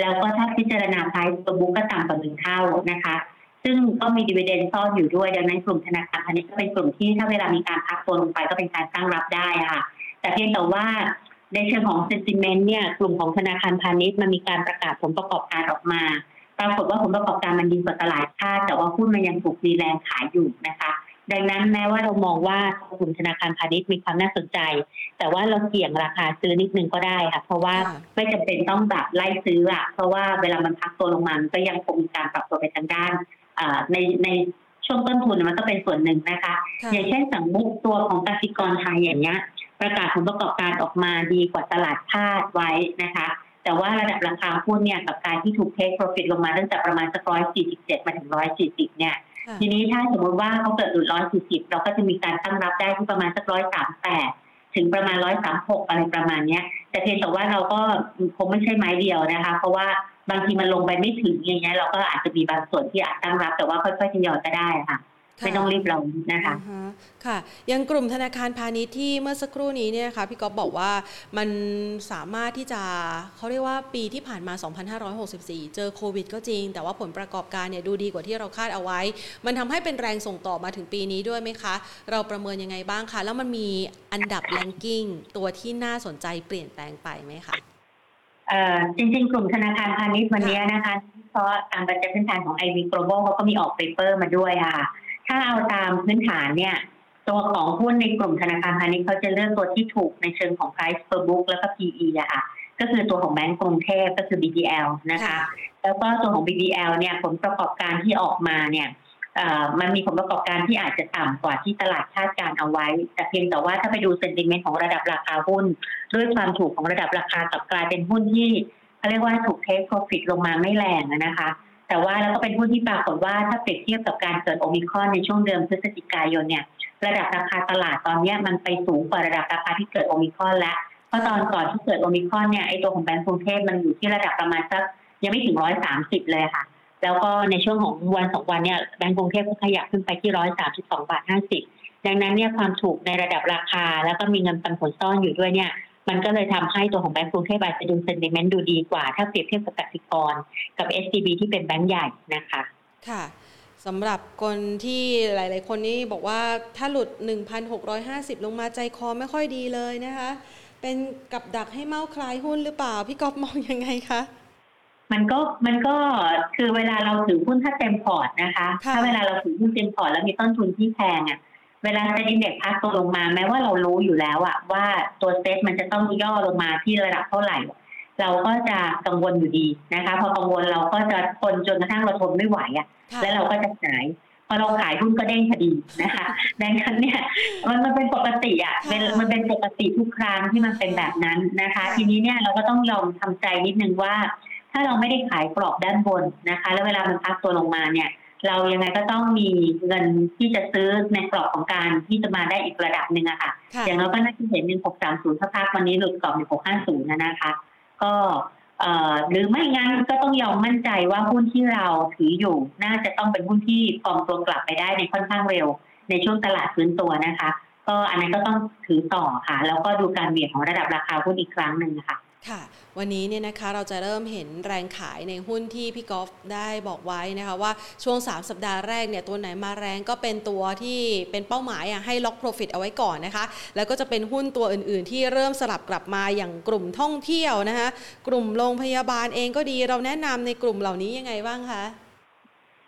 แล้วก็ถ้าพิจารณา price to book ก็ต่ำกว่าหนึ่งเท่านะคะ ซึ่งก็มีดีเวเดนซ่อนอยู่ด้วย ดังนั้นกลุ่มธนาคารพาณิชย์ก็เป็นกลุ่มที่ถ้าเวลามีการพักตัวลงไปก็เป็นการตั้งรับได้ค่ะ แต่เพียงแต่ว่าในเชิงของเซนติเมนต์เนี่ยกลุ่มของธนาคารพาณิชย์มันมีการประกาศผลประกอบการออกมา ปรากฏว่าผลประกอบการมันดีกว่าตลาดคาดแต่ว่าหุ้นมันยังถูกรีแรงขายอยู่นะคะ ดังนั้นแม้ว่าเรามองว่ากลุ่มธนาคารพาณิชย์มีความน่าสนใจ แต่ว่าเราเสี่ยงราคาซื้อนิดนึงก็ได้ค่ะ เพราะว่าไม่จำเป็นต้องแบบไล่ซื้ออะเพราะว่าเวลามันพักตัวลงมาก็ยังคงมีการปรับตัวไปทางด้านในในช่วงต้นทุนมันก็เป็นส่วนหนึ่งนะคะ อย่างเช่นสังมุตัวของกสิกรไทยอย่างเงี้ย ประกาศผลประกอบการออกมาดีกว่าตลาดคาดไว้นะคะ แต่ว่าระดับราคาหุ้นเนี่ยกับการที่ถูกเทคโปรฟิตลงมาตั้งแต่ประมาณสักร้อยสี่สิบเจ็ดมาถึงร้อยสี่สิบเนี่ยค่ะ ทีนี้ถ้าสมมติว่าเขาเกิดหลุดร้อยสี่สิบเราก็จะมีการตั้งรับได้ที่ประมาณสักร้อยสามแปดถึงประมาณร้อยสามหกอะไรประมาณเนี้ย แต่เพียงแต่ว่าเราก็คงไม่ใช่ไม้เดียวนะคะ เพราะว่าบางทีมันลงไปไม่ถึงอย่างเงี้ยเราก็อาจจะมีบางส่วนที่อาจตั้งรับแต่ว่าค่อยๆทยอยก็ได้ค่ะ ไม่ต้องรีบร้อนนะคะอ่าฮะค่ะอยังกลุ่มธนาคารพาณิชย์ที่เมื่อสักครู่นี้เนี่ยนะคะพี่ก๊อฟบอกว่ามันสามารถที่จะเขาเรียกว่าปีที่ผ่านมา 2564 เจอโควิดก็จริง แต่ว่าผลประกอบการเนี่ยดูดีกว่าที่เราคาดเอาไว้ มันทำให้เป็นแรงส่งต่อมาถึงปีนี้ด้วยไหมคะ เราประเมินยังไงบ้างคะ แล้วมันมีอันดับ ranking ตัวที่น่าสนใจเปลี่ยนแปลงไปไหมคะเอ่อจริงๆ กลุ่มธนาคารพาณิชย์วันนี้นะคะเพราะตามปัจจัยพื้นฐานของ IV Global เขาก็มีออก paper มาด้วยอะค่ะ ถ้าเอาตามพื้นฐานเนี่ย ตัวของหุ้นในกลุ่มธนาคารพาณิชย์เขาจะเลือกตัวที่ถูกในเชิงของ price per book แล้วก็ PE อะค่ะ ก็คือตัวของแบงก์กรุงเทพก็คือ BBL นะคะค่ะแล้วก็ตัวของ BBL เนี่ยผลประกอบการที่ออกมาเนี่ยเอ่อมันมีผลประกอบการที่อาจจะต่ำกว่าที่ตลาดคาดการเอาไว้ แต่เพียงแต่ว่าถ้าไปดู sentiment ของระดับราคาหุ้น ด้วยความถูกของระดับราคากลับกลายเป็นหุ้นที่เขาเรียกว่าถูก take profit ลงมาไม่แรงอะนะคะ แต่ว่าแล้วก็เป็นหุ้นที่ปรากฏว่าถ้าเปรียบเทียบกับการเกิดโอมิครอนในช่วงเดือนพฤศจิกายนเนี่ยระดับราคาตลาดตอนนี้มันไปสูงกว่าระดับราคาที่เกิดโอมิครอนแล้วเพราะตอนก่อนที่เกิดโอมิครอนเนี่ยไอตัวของแบงก์กรุงเทพมันอยู่ที่ระดับประมาณสักยังไม่ถึงร้อยสามสิบเลยค่ะ แล้วก็ในช่วงของวันสองวันเนี่ยแบงก์กรุงเทพก็ขยับขึ้นไปที่ร้อยสามสิบสองบาทห้าสิบดังนั้นเนี่ยความถูกในระดับราคา แล้วก็มีเงินปันผลซ่อนอยู่ด้วยเนี่ย มันก็เลยทำให้ตัวของแบงก์กรุงเทพอาจจะดูเซนติเมนต์ดูดีกว่า ถ้าเปรียบเทียบกับกสิกร กับ SCB ที่เป็นแบงก์ใหญ่นะคะ ค่ะสำหรับคนที่หลาย ๆ คนนี่บอกว่าถ้าหลุด 1,650 ลงมาใจคอไม่ค่อยดีเลยนะคะ เป็นกับดักให้เราคายหุ้นหรือเปล่า พี่กอล์ฟมองยังไงคะมันก็มันก็คือเวลาเราถือหุ้นถ้าเต็มพอร์ตนะคะค่ะถ้าเวลาเราถือหุ้นเต็มพอร์ตแล้วมีต้นทุนที่แพงอะ่ะ เวลา SET Index พักตัวลงมา แม้ว่าเรารู้อยู่แล้วอะว่าตัวเซ็ตมันจะต้องย่อลงมาที่ระดับเท่าไหร่ เราก็จะกังวลอยู่ดีนะคะ พอกังวลเราก็จะทนจนกระทั่งเราทนไม่ไหวอะค่ะแล้วเราก็จะขายพอเราขายหุ้นก็เด้งพอดีนะคะดังนั้นเนี่ยมันมันเป็นปกติอะเป็นค่ะมันเป็นปกติทุกครั้งที่มันเป็นแบบนั้นนะคะค่ะทีนี้เนี่ยเราก็ต้องยอมทำใจนิดนึงว่า ถ้าเราไม่ได้ขายกรอบด้านบนนะคะ แล้วเวลามันพักตัวลงมาเนี่ย เรายังไงก็ต้องมีเงินที่จะซื้อในกรอบของการที่จะมาได้อีกระดับหนึ่งอะค่ะค่ะ อย่างเราก็น่าจะเห็นหนึ่งหกสามศูนย์สักพักวันนี้หลุดกรอบหนึ่งหกห้าศูนย์นะคะ ก็เอ่อหรือไม่งั้นก็ต้องยอมมั่นใจว่าหุ้นที่เราถืออยู่ น่าจะต้องเป็นหุ้นที่ฟอร์มตัวกลับไปได้ในค่อนข้างเร็ว ในช่วงตลาดฟื้นตัวนะคะ ก็อันนั้นก็ต้องถือต่อค่ะ แล้วก็ดูการเบี่ยงของระดับราคาหุ้นอีกครั้งหนึ่งนะคะ ค่ะ วันนี้เนี่ยนะคะเราจะเริ่มเห็นแรงขายในหุ้นที่พี่กอล์ฟได้บอกไว้นะคะว่าช่วง 3 สัปดาห์แรกเนี่ยตัวไหนมาแรงก็เป็นตัวที่เป็นเป้าหมายอะให้ล็อก Profit เอาไว้ก่อนนะคะ แล้วก็จะเป็นหุ้นตัวอื่นๆ ที่เริ่มสลับกลับมาอย่างกลุ่มท่องเที่ยวนะคะ กลุ่มโรงพยาบาลเองก็ดีเราแนะนำในกลุ่มเหล่านี้ยังไงบ้างคะ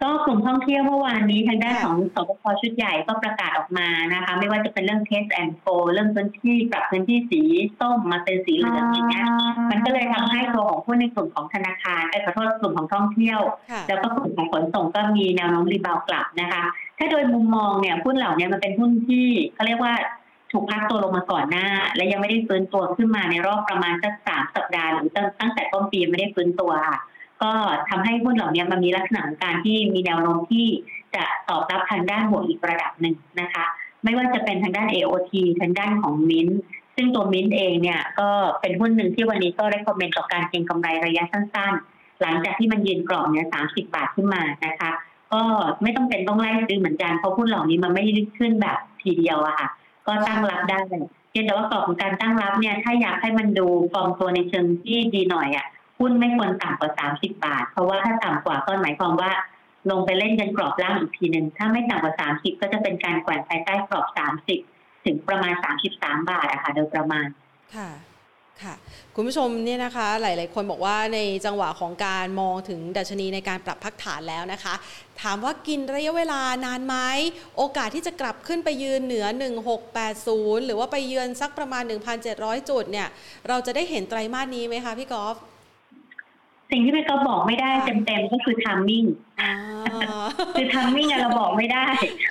ก็กลุ่มท่องเที่ยวเมื่อวานนี้ทางด้านค่ะของศบคชุดใหญ่ก็ประกาศออกมานะคะ ไม่ว่าจะเป็นเรื่อง Test and Go เรื่องพื้นที่ปรับพื้นที่สีส้มมาเป็นสีเหลืองอย่างเงี้ยมันก็เลยทำให้ตัวของหุ้นในกลุ่มของธนาคารไอ้ยขอโทษกลุ่มของท่องเที่ยวค่ะแล้วก็กลุ่มของขนส่งก็มีแนวโน้ม rebound กลับนะคะ ถ้าโดยมุมมองเนี่ยหุ้นเหล่านี้มันเป็นหุ้นที่เขาเรียกว่าถูกพักตัวลงมาก่อนหน้า และยังไม่ได้ฟื้นตัวขึ้นมาในรอบประมาณสักสามสัปดาห์หรือตั้งตั้งแต่ต้นปีไม่ได้ฟื้นตัวค่ะ ก็ทำให้หุ้นเหล่านี้มันมีลักษณะของการที่มีแนวโน้มที่จะตอบรับทางด้านบวกอีกระดับหนึ่งนะคะ ไม่ว่าจะเป็นทางด้าน AOT ทางด้านของมิ้นซึ่งตัวมิ้นเองเนี่ยก็เป็นหุ้นหนึ่งที่วันนี้ก็ได้คอมเมนต์ต่อการเก็งกำไรระยะสั้นๆ หลังจากที่มันยืนกรอบเนี่ย30บาทขึ้นมานะคะ ก็ไม่ต้องเป็นต้องไล่ซื้อเหมือนกัน เพราะหุ้นเหล่านี้มันไม่ได้ขึ้นแบบทีเดียวอะค่ะ ก็ตั้งรับได้เพียงแต่ว่ากรอบของการตั้งรับเนี่ยถ้าอยากให้มันดูฟอร์มตัวในเชิงที่ดีหน่อยอะ หุ้นไม่ควรต่ำกว่า 30 บาท เพราะว่าถ้าต่ำกว่าก็หมายความว่า ลงไปเล่นกันกรอบล่างอีกทีหนึ่งถ้าไม่ต่ำกว่า 30 ก็จะเป็นการแกว่งภายใต้กรอบ 30 ถึงประมาณ 33 บาทอะค่ะโดยประมาณค่ะค่ะคุณผู้ชมเนี่ยนะคะหลาย ๆ คนบอกว่าในจังหวะของการมองถึงดัชนีในการปรับพักฐานแล้วนะคะ ถามว่ากินระยะเวลานานไหมโอกาสที่จะกลับขึ้นไปยืนเหนือ 1680 หรือว่าไปเยือนสักประมาณ 1,700 จุดเนี่ยเราจะได้เห็นไตรมาสนี้ไหมคะพี่กอล์ฟ สิ่งที่พี่กอล์ฟบอกไม่ได้ค่ะเต็มๆก็คือ timing อ่าคือ timing อะเราบอกไม่ได้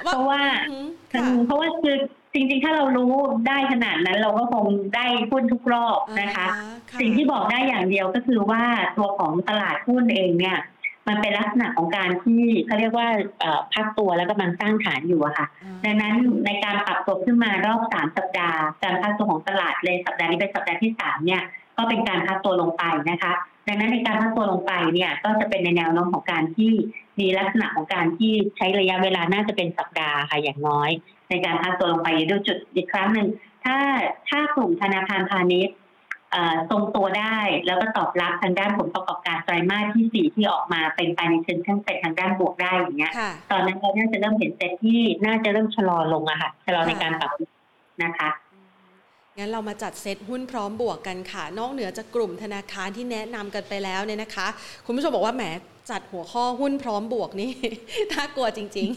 เพราะว่าอืมค่ะเพราะว่าคือจริงๆ ถ้าเรารู้ได้ขนาดนั้นเราก็คงได้หุ้นทุกรอบนะคะ สิ่งที่บอกได้อย่างเดียวก็คือว่าตัวของตลาดหุ้นเองเนี่ย มันเป็นลักษณะของการที่เขาเรียกว่าพักตัวแล้วกำลังสร้างฐานอยู่อะค่ะ ดังนั้นในการปรับตัวขึ้นมารอบสามสัปดาห์ การพักตัวของตลาดเลยสัปดาห์นี้เป็นสัปดาห์ที่สามเนี่ยก็เป็นการพักตัวลงไปนะคะ ดังนั้นในการพักตัวลงไปเนี่ยก็จะเป็นในแนวโน้มของการที่มีลักษณะของการที่ใช้ระยะเวลาน่าจะเป็นสัปดาห์ค่ะอย่างน้อย ในการพักตัวลงไปดูจุดอีกครั้งหนึ่งถ้าถ้ากลุ่มธนาคารพาณิชย์ทรงตัวได้แล้วก็ตอบรับทางด้านผลประกอบการไตรมาสที่สี่ที่ออกมาเป็นไปในเชิงทั้งเป็นทางด้านบวกได้อย่างเงี้ย ตอนนั้นเราน่าจะเริ่มเห็นเซ็ตที่น่าจะเริ่มชะลอลงอะค่ะชะลอในการปรับนะคะ งั้นเรามาจัดเซตหุ้นพร้อมบวกกันค่ะ นอกเหนือจากกลุ่มธนาคารที่แนะนำกันไปแล้วเนี่ยนะคะ คุณผู้ชมบอกว่าแหมจัดหัวข้อหุ้นพร้อมบวกนี่น่ากลัวจริง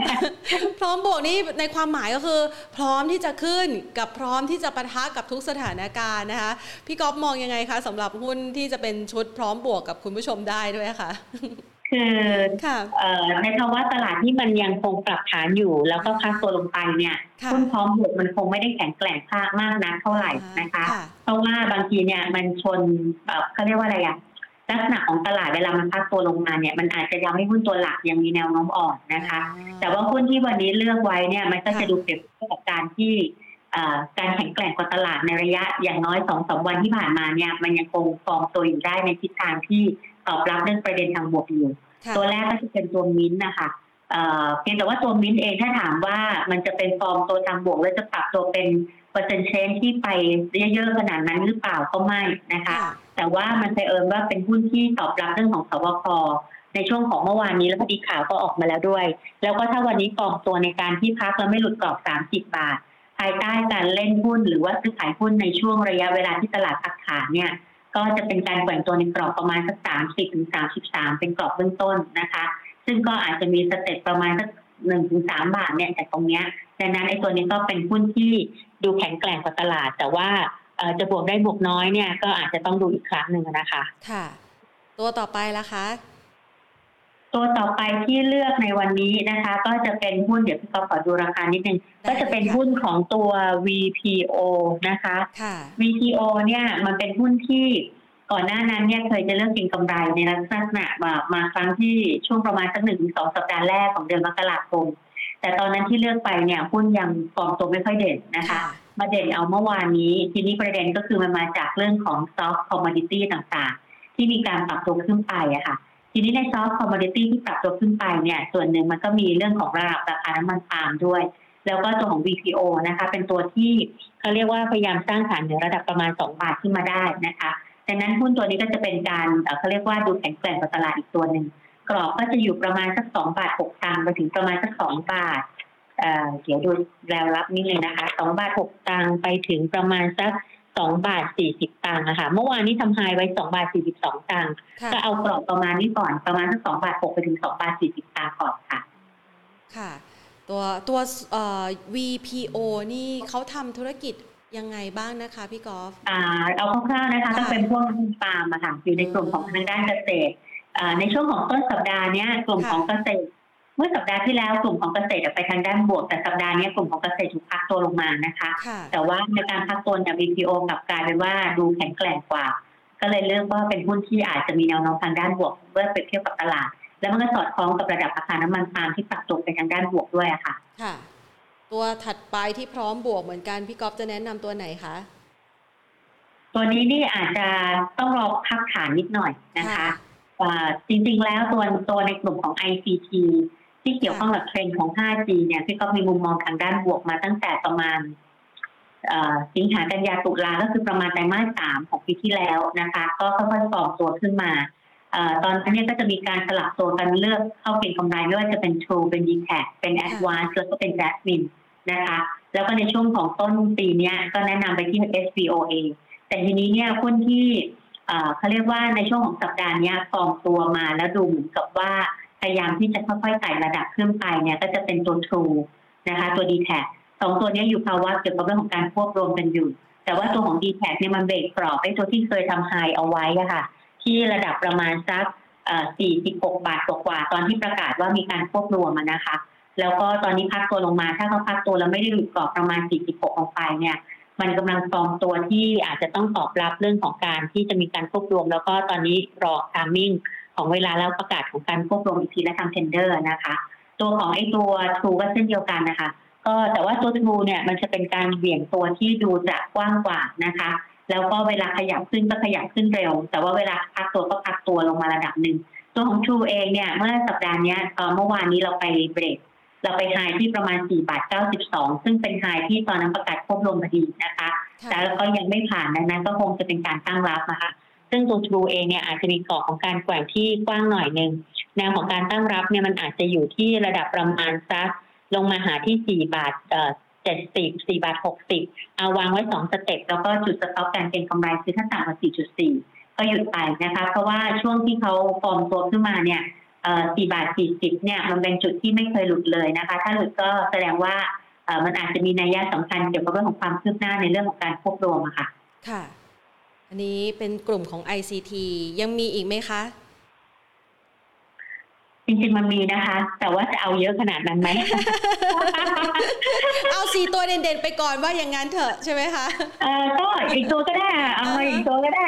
ๆ พร้อมบวกนี่ในความหมายก็คือ พร้อมที่จะขึ้นกับพร้อมที่จะปะทะกับทุกสถานการณ์นะคะ พี่ก๊อฟมองยังไงคะสำหรับหุ้นที่จะเป็นชุดพร้อมบวกกับคุณผู้ชมได้ด้วยค่ะ คือในภาวะตลาดที่มันยังคงปรับฐานอยู่ แล้วก็ค่าตัวลงไปเนี่ยหุ้นพร้อมบวกมันคงไม่ได้แข็งแกร่งมากนักเท่าไหร่นะคะ เพราะว่าบางทีเนี่ยมันชนเขาเรียกว่าอะไรอะลักษณะของตลาดเวลามันพักตัวลงมาเนี่ยมันอาจจะยังให้หุ้นตัวหลักยังมีแนวโน้มอ่อนนะคะ แต่ว่าหุ้นที่วันนี้เลือกไว้เนี่ยมันก็จะดูเปรียบเทียบกับการที่การแข็งแกร่งกว่าตลาดในระยะอย่างน้อยสองสาวันที่ผ่านมาเนี่ยมันยังคงฟอร์มตัวอยู่ได้ในทิศทางที่ ตอบรับเรื่องประเด็นทางบวกอยู่ ตัวแรกก็จะเป็นตัวมิ้นนะคะเพียงแต่ว่าตัวมิ้นเองถ้าถามว่ามันจะเป็นฟอร์มตัวทางบวก แล้วจะปรับตัวเป็นpercent change ที่ไปเยอะๆขนาดนั้นหรือเปล่าก็ไม่นะคะ แต่ว่ามันบังเอิญว่าเป็นหุ้นที่ตอบรับเรื่องของศบคในช่วงของเมื่อวานนี้แล้วพอดีข่าวก็ออกมาแล้วด้วย แล้วก็ถ้าวันนี้ฟอร์มตัวในการที่พักแล้วไม่หลุดกรอบ 30 บาท ภายใต้การเล่นหุ้นหรือว่าซื้อขายหุ้นในช่วงระยะเวลาที่ตลาดพักฐานเนี่ย ก็จะเป็นการแกว่งตัวในกรอบประมาณสักสามสิบถึงสามสิบสามเป็นกรอบเบื้องต้นนะคะ ซึ่งก็อาจจะมี step ประมาณสักหนึ่งถึงสามบาทเนี่ยจากตรงเนี้ยดังนั้นไอ้ตัวนี้ก็เป็นหุ้นที่ดูแข็งแกร่งกว่าตลาด แต่ว่าจะบวกได้บวกน้อยเนี่ยก็อาจจะต้องดูอีกครั้งหนึ่งนะคะ ค่ะ ตัวต่อไปละคะ ตัวต่อไปที่เลือกในวันนี้นะคะ ก็จะเป็นหุ้นเดี๋ยวพี่ก็ขอดูราคานิดนึงก็จะเป็นหุ้นของตัว VPO นะคะ VPO เนี่ยมันเป็นหุ้นที่ก่อนหน้านั้นเนี่ยเคยจะเลือกเก็งกำไรในลักษณะแบบมาครั้งที่ช่วงประมาณสักหนึ่งสองสัปดาห์แรกของเดือนมกราคม แต่ตอนนั้นที่เลือกไปเนี่ยหุ้นยังฟอร์มตัวไม่ค่อยเด่นนะคะ มาเด่นเอาเมื่อวานนี้ ทีนี้ประเด็นก็คือมันมาจากเรื่องของ soft commodity ต่างๆ ที่มีการปรับตัวขึ้นไปอะค่ะ ทีนี้ใน soft commodity ที่ปรับตัวขึ้นไปเนี่ยส่วนหนึ่งมันก็มีเรื่องของระดับราคาน้ำมันปาล์มด้วย แล้วก็ตัวของ VPO นะคะ เป็นตัวที่เขาเรียกว่าพยายามสร้างฐานเหนือระดับประมาณ 2 บาทขึ้นมาได้นะคะดังนั้นหุ้นตัวนี้ก็จะเป็นการเขาเรียกว่าดูแข็งแกร่งกว่าตลาดอีกตัวหนึ่งกรอบก็จะอยู่ประมาณสักสองบาทหกตังค์ไปถึงประมาณสักสองบาทเดี๋ยวดูแนวรับนี่เลยนะคะสองบาทหกตังค์ไปถึงประมาณสัก สองบาทสี่สิบตังค์นะคะเมื่อวานนี้ทำไฮไว้สองบาทสี่สิบสองตังค์ก็เอากรอบประมาณนี้ก่อนประมาณสักสองบาทหกไปถึงสองบาทสี่สิบตังค์ก่อนค่ะ ค่ะ ตัวตัวเอ่อ VPO นี่เขาทำธุรกิจยังไงบ้างนะคะพี่กอล์ฟอ่าเอาคร่าวๆนะคะก็เป็นพวกปาล์มอะค่ะอยู่ในกลุ่มของทางด้านเกษตรในช่วงของต้นสัปดาห์นี้กลุ่มของเกษตร เมื่อสัปดาห์ที่แล้วกลุ่มของเกษตรไปทางด้านบวก แต่สัปดาห์นี้กลุ่มของเกษตรถูกพักตัวลงมานะคะ แต่ว่าในการพักตัวเนี่ย VPO กลับกลายเป็นว่าดูแข็งแกร่งกว่า ก็เลยเลือกว่าเป็นหุ้นที่อาจจะมีแนวโน้มทางด้านบวกเมื่อเปรียบเทียบกับตลาด แล้วมันก็สอดคล้องกับระดับราคาน้ำมันปาล์มที่ปรับตัวไปทางด้านบวกด้วยอะค่ะ ค่ะ ตัวถัดไปที่พร้อมบวกเหมือนกันพี่ก๊อฟจะแนะนำตัวไหนคะตัวนี้นี่อาจจะต้องรอพักฐานนิดหน่อยนะคะจริงๆ แล้วตัวตัวในกลุ่มของ ICT ที่เกี่ยวข้องกับเทรนด์ของ 5G เนี่ยที่ก็มีมุมมองทางด้านบวกมาตั้งแต่ประมาณสิงหากันยาตุลาก็คือประมาณไตรมาสสามของปีที่แล้วนะคะ ก็ค่อยๆฟอร์มตัวขึ้นมาตอนนี้ก็จะมีการสลับตัวกันเลือกเข้าเป็นกำไรไม่ว่าจะเป็น True เป็น d t a c เป็น Advance แล้วก็เป็น Jasmine นะคะ แล้วก็ในช่วงของต้นปีนี้ก็แนะนำไปที่ SBOA แต่ทีนี้เนี่ยหุ้นที่เขาเรียกว่าในช่วงของสัปดาห์นี้ฟอร์มตัวมาแล้วดูเหมือนกับว่า พยายามที่จะค่อยๆไต่ระดับขึ้นไปเนี่ยก็จะเป็นตัว True นะคะตัว d t แทสองตัวนี้อยู่ภาวะเกี่ยวกับเรื่องของการควบรวมกันอยู่ แต่ว่าตัวของ d t แทเนี่ยมันเบรกกรอบไอ้ตัวที่เคยทำไฮเอาไว้อะค่ะ ที่ระดับประมาณสัก46 บาทกว่าตอนที่ประกาศว่ามีการควบรวมนะคะ แล้วก็ตอนนี้พักตัวลงมา ถ้าเขาพักตัวแล้วไม่ได้หลุดกรอบประมาณ 46 ลงไปเนี่ย มันกำลังฟอร์มตัวที่อาจจะต้องตอบรับเรื่องของการที่จะมีการควบรวม แล้วก็ตอนนี้รอ timing ของเวลาแล้วประกาศของการควบรวมอีกทีและทำ tender นะคะ ตัวของไอ้ตัวทรูก็เช่นเดียวกันนะคะ ก็แต่ว่าตัวทรูเนี่ยมันจะเป็นการเหวี่ยงตัวที่ดูจะกว้างกว่านะคะ แล้วก็เวลาขยับขึ้นก็ขยับขึ้นเร็ว แต่ว่าเวลาพักตัวก็พักตัวลงมาระดับหนึ่งตัวของ True เองเนี่ยเมื่อสัปดาห์นี้เมื่อวานนี้เราไปเบรกเราไปไฮที่ประมาณ4บาท92 ซึ่งเป็นไฮที่ตอนนั้นประกาศควบรวมพอดีนะคะ แต่แล้วก็ยังไม่ผ่านดังนั้นก็คงจะเป็นการตั้งรับนะคะ ซึ่งตัว True เองเนี่ยอาจจะมีกรอบของการแกว่งที่กว้างหน่อยหนึ่งแนวของการตั้งรับเนี่ยมันอาจจะอยู่ที่ระดับประมาณสักลงมาหาที่ 4 บาทเอ่อ70 4บาท 60 เอาวางไว้ 2 สเต็ป แล้วก็จุดสต็อปการเก็งกำไรคือถ้าต่ำกว่า 4.4 ก็หยุดไปนะคะ เพราะว่าช่วงที่เขาฟอร์มตัวขึ้นมาเนี่ยสี่บาทสี่สิบเนี่ย มันเป็นจุดที่ไม่เคยหลุดเลยนะคะ ถ้าหลุดก็แสดงว่ามันอาจจะมีนัยยะสำคัญเกี่ยวกับเรื่องของความคืบหน้าในเรื่องของการควบรวมอะค่ะ ค่ะ อันนี้เป็นกลุ่มของ ICT ยังมีอีกไหมคะ จริงๆมันมีนะคะ แต่ว่าจะเอาเยอะขนาดนั้นไหม เอาสี่ตัวเด่นๆไปก่อนว่าอย่างนั้นเถอะใช่ไหมคะเออก็อีกตัวก็ได้เอาอีกตัวก็ได้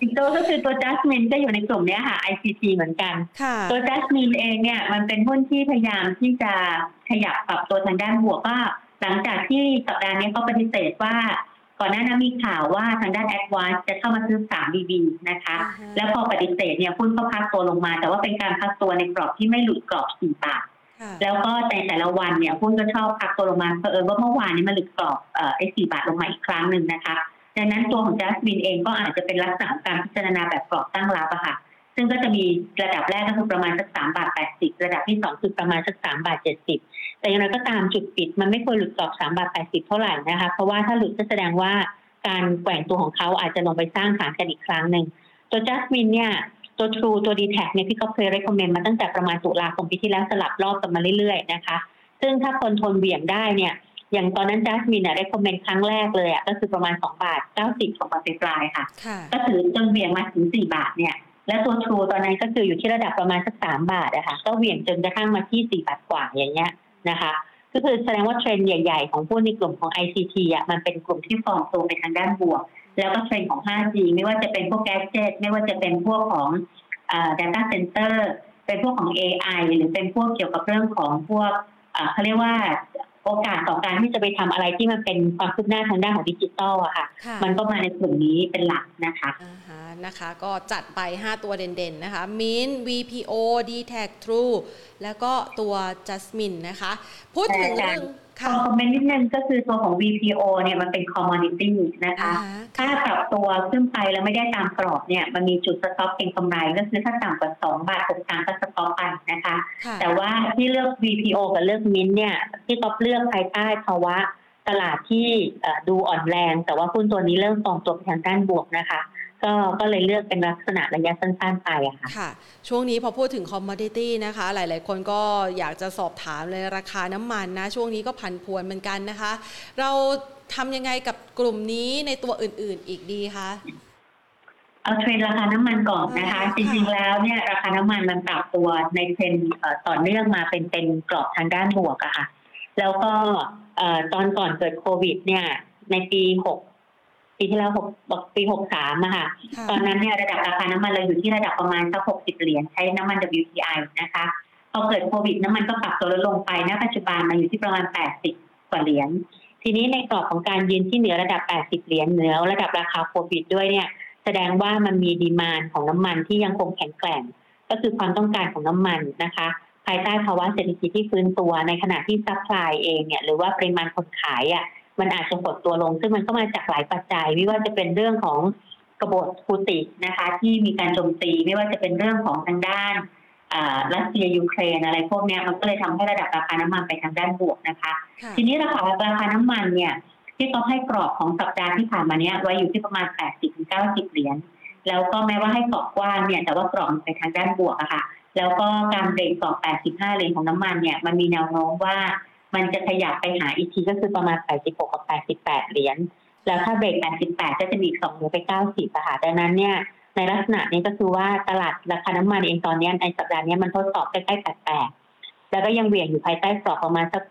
อีกตัวก็คือตัวจัสมินก็อยู่ในกลุ่มนี้ค่ะ ICT เหมือนกันตัวจัสมินเองเนี่ยมันเป็นหุ้นที่พยายามที่จะขยับปรับตัวทางด้านบวกก็ หลังจากที่สัปดาห์นี้เขาปฏิเสธว่า ก่อนหน้านั้นมีข่าวว่าทางด้าน Advance จะเข้ามาซื้อ 3BB นะคะ แล้วพอปฏิเสธเนี่ยหุ้นก็พักตัวลงมา แต่ว่าเป็นการพักตัวในกรอบที่ไม่หลุดกรอบ4บาทแล้วก็ในแต่ละวันเนี่ยหุ้นก็ชอบพักตัวลงมาเพอเอิญว่าเมื่อวานนี้มันหลุดกรอบเอ่อไอ้4บาทลงมาอีกครั้งหนึ่งนะคะดังนั้นตัวของจัสมินเองก็อาจจะเป็นลักษณะการพิจารณาแบบกรอบตั้งรับอะค่ะ ซึ่งก็จะมีระดับแรกก็คือประมาณสักสามบาทแปดสิบระดับที่สองคือประมาณสักสามบาทเจ็ดสิบ แต่อย่างไรก็ตามจุดปิด มันไม่ควรหลุดกรอบสามบาทแปดสิบเท่าไหร่นะคะ เพราะว่าถ้าหลุดก็แสดงว่าการแกว่งตัวของเขาอาจจะลงไปสร้างฐานกันอีกครั้งหนึ่งตัวจัสมินเนี่ยตัว True ตัว d t แทเนี่ยพี่ก็เคย recommend มาตั้งแต่ประมาณตุลาคมปีที่แล้วสลับรอบกันมาเรื่อยๆนะคะ ซึ่งถ้าคนทนเบี่ยงได้เนี่ย อย่างตอนนั้นจัสมินเนี่ย recommend ครั้งแรกเลยอะก็คือประมาณ2บาท90ของตอนปลายค่ะ ก็ถือจนเหวี่ยงมาถึง4บาทเนี่ย และตัว True ตอนนั้นก็คืออยู่ที่ระดับประมาณสัก3บาทอะคะ่ะก็เหวี่ยงจนกระทั่งมาที่4บาทกว่าอย่างเงี้ย นะคะ ก็คือแสดงว่าเทรนด์ใหญ่ ๆ ของพวกในกลุ่มของ ICT อะมันเป็นกลุ่มที่ฟอร์มตัวไปทางด้านบวก แล้วก็เทรนด์ของ 5G ไม่ว่าจะเป็นพวก gadget ไม่ว่าจะเป็นพวกของ data center เป็นพวกของ AI หรือเป็นพวกเกี่ยวกับเรื่องของพวกเขาเรียกว่าโอกาสต่อการที่จะไปทำอะไรที่มันเป็นความคืบหน้าทางด้านของดิจิตอลอะค่ะ มันก็มาในกลุ่มนี้เป็นหลักนะคะ นะคะ ก็จัดไป 5 ตัวเด่นๆ นะคะมิน VPO d t a c True แล้วก็ตัว Jasmine นะคะ พูดถึงเรื่อง comment นิดนึงก็คือตัวของ VPO เนี่ยมันเป็น commodity นะคะ ถ้าปรับตัวขึ้นไปแล้วไม่ได้ตามกรอบเนี่ยมันมีจุด stop เป็นกำไรก็คือถ้าต่ำกว่า 2 บาท6ตังก็ stop ไปนะคะ แต่ว่าที่เลือก VPO กับเลือกมินเนี่ยที่ต๊อปเลือกภายใต้ภาวะตลาดที่ดูอ่อนแรง แต่ว่าหุ้นตัวนี้เริ่มฟองตัวไปทางด้านบวกนะคะ ก็ก็เลยเลือกเป็นลักษณะระยะสั้นๆไปอะค่ะค่ะ ช่วงนี้พอพูดถึงคอมมอดิตี้นะคะ หลายๆ คนก็อยากจะสอบถามเลยราคาน้ำมันนะ ช่วงนี้ก็ผันผวนเหมือนกันนะคะ เราทำยังไงกับกลุ่มนี้ในตัวอื่นๆอีกดีคะเอาเทรนราคาน้ำมันก่อนนะคะ จริงๆแล้วเนี่ยราคาน้ำมันมันปรับตัวในเทรนต่อเนื่องมาเป็นเป็นกรอบทางด้านบวกอะค่ะ แล้วก็ตอนก่อนเกิดโควิดเนี่ยในปีหก ปีที่แล้วหกปีหกสามอะค่ะ ตอนนั้นเนี่ยระดับราคาน้ำมันเราอยู่ที่ระดับประมาณสักหกสิบเหรียญใช้น้ำมัน WTI นะคะพอเกิดโควิดน้ำมันก็ปรับตัวลดลงไปณปัจจุบันมาอยู่ที่ประมาณแปดสิบกว่าเหรียญทีนี้ในกรอบของการยืนที่เหนือระดับแปดสิบเหรียญเหนือระดับราคาโควิดด้วยเนี่ย แสดงว่ามันมี demand ของน้ำมันที่ยังคงแข็งแกร่ง ก็คือความต้องการของน้ำมันนะคะ ภายใต้ภาวะเศรษฐกิจที่ฟื้นตัวในขณะที่ supply เองเนี่ยหรือว่าปริมาณคนขายอะ มันอาจจะหดตัวลง ซึ่งมันก็มาจากหลายปัจจัย ไม่ว่าจะเป็นเรื่องของกบฏฮูตีนะคะ ที่มีการโจมตีไม่ว่าจะเป็นเรื่องของทางด้านรัสเซียยูเครนอะไรพวกนี้มันก็เลยทำให้ระดับราคาน้ำมันไปทางด้านบวกนะคะ ทีนี้ราคาราคาน้ำมันเนี่ย ที่เขาให้กรอบของสัปดาห์ที่ผ่านมาเนี้ยไว้อยู่ที่ประมาณ 80-90 เหรียญแล้วก็แม้ว่าให้กรอบกว้างเนี่ย แต่ว่ากรอบไปทางด้านบวกอะค่ะ แล้วก็การเบรกกรอบ 85 เหรียญของน้ำมันเนี่ยมันมีแนวโน้มว่า มันจะขยับไปหาอีกทีก็คือประมาณ 86 กับ 88 เหรียญ แล้วถ้าเบรก 88 ก็จะมีอีก2เหรียญไป 90ค่ะดังนั้นเนี่ย ในลักษณะนี้ก็คือว่าตลาดราคาน้ำมันเองตอนนี้ในสัปดาห์นี้มันทดสอบใกล้ๆ 88 แล้วก็ยังเหวี่ยงอยู่ภายใต้กรอบประมาณสัก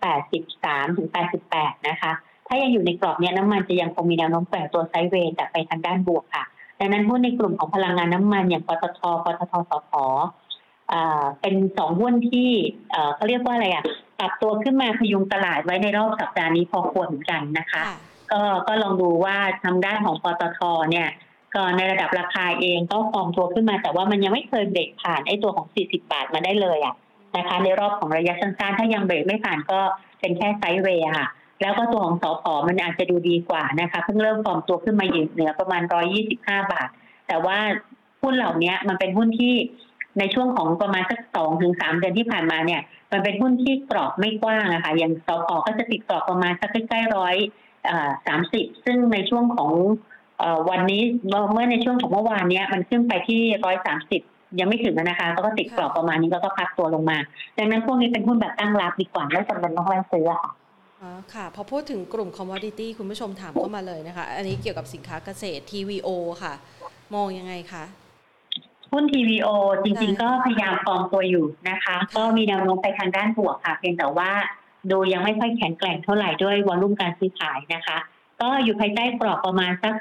83 ถึง 88 นะคะ ถ้ายังอยู่ในกรอบเนี้ยน้ำมันจะยังคงมีแนวโน้มแกว่งตัวไซด์เวย์แต่ไปทางด้านบวกค่ะดังนั้นหุ้นในกลุ่มของพลังงานน้ำมันอย่างปตทปตทสพเป็นสองหุ้นที่เขาเรียกว่าอะไรอะ ปรับตัวขึ้นมาพยุงตลาดไว้ในรอบสัปดาห์นี้พอควรเหมือนกันนะคะ ก็ก็ลองดูว่าทางด้านของปตทเนี่ยก็ในระดับราคาเองก็ฟอร์มตัวขึ้นมา แต่ว่ามันยังไม่เคยเบรกผ่านไอ้ตัวของ 40 บาทมาได้เลยอะนะคะ ในรอบของระยะสั้นๆถ้ายังเบรกไม่ผ่านก็เป็นแค่ไซด์เวย์ค่ะ แล้วก็ตัวของสอพอมันอาจจะดูดีกว่านะคะ เพิ่งเริ่มฟอร์มตัวขึ้นมาอยู่เหนือประมาณ 125 บาท แต่ว่าหุ้นเหล่านี้มันเป็นหุ้นที่ในช่วงของประมาณสักสองถึงสามเดือนที่ผ่านมาเนี่ย มันเป็นหุ้นที่กรอบไม่กว้างอะคะอย่างสอพอก็จะติดกรอบประมาณสักใกล้ร้อยสามสิบซึ่งในช่วงของวันนี้เมื่อในช่วงของเมื่อวานนี้มันขึ้นไปที่ร้อยสามสิบยังไม่ถึงนะคะก็ติดกรอบประมาณนี้แล้วก็พักตัวลงมา ดังนั้นพวกนี้เป็นหุ้นแบบตั้งรับดีกว่าไม่จำเป็นต้องเร่งซื้อค่ะอ๋อค่ะ พอพูดถึงกลุ่ม commodity คุณผู้ชมถามเข้ามาเลยนะคะ อันนี้เกี่ยวกับสินค้าเกษตร TVO ค่ะ มองยังไงคะ หุ้น TVO จริง ๆ ก็พยายามฟอร์มตัวอยู่นะคะ ก็มีแนวโน้มไปทางด้านบวกค่ะ เพียงแต่ว่าดูยังไม่ค่อยแข็งแกร่งเท่าไหร่ด้วย volume การซื้อขายนะคะ ก็อยู่ภายใต้กรอบประมาณสัก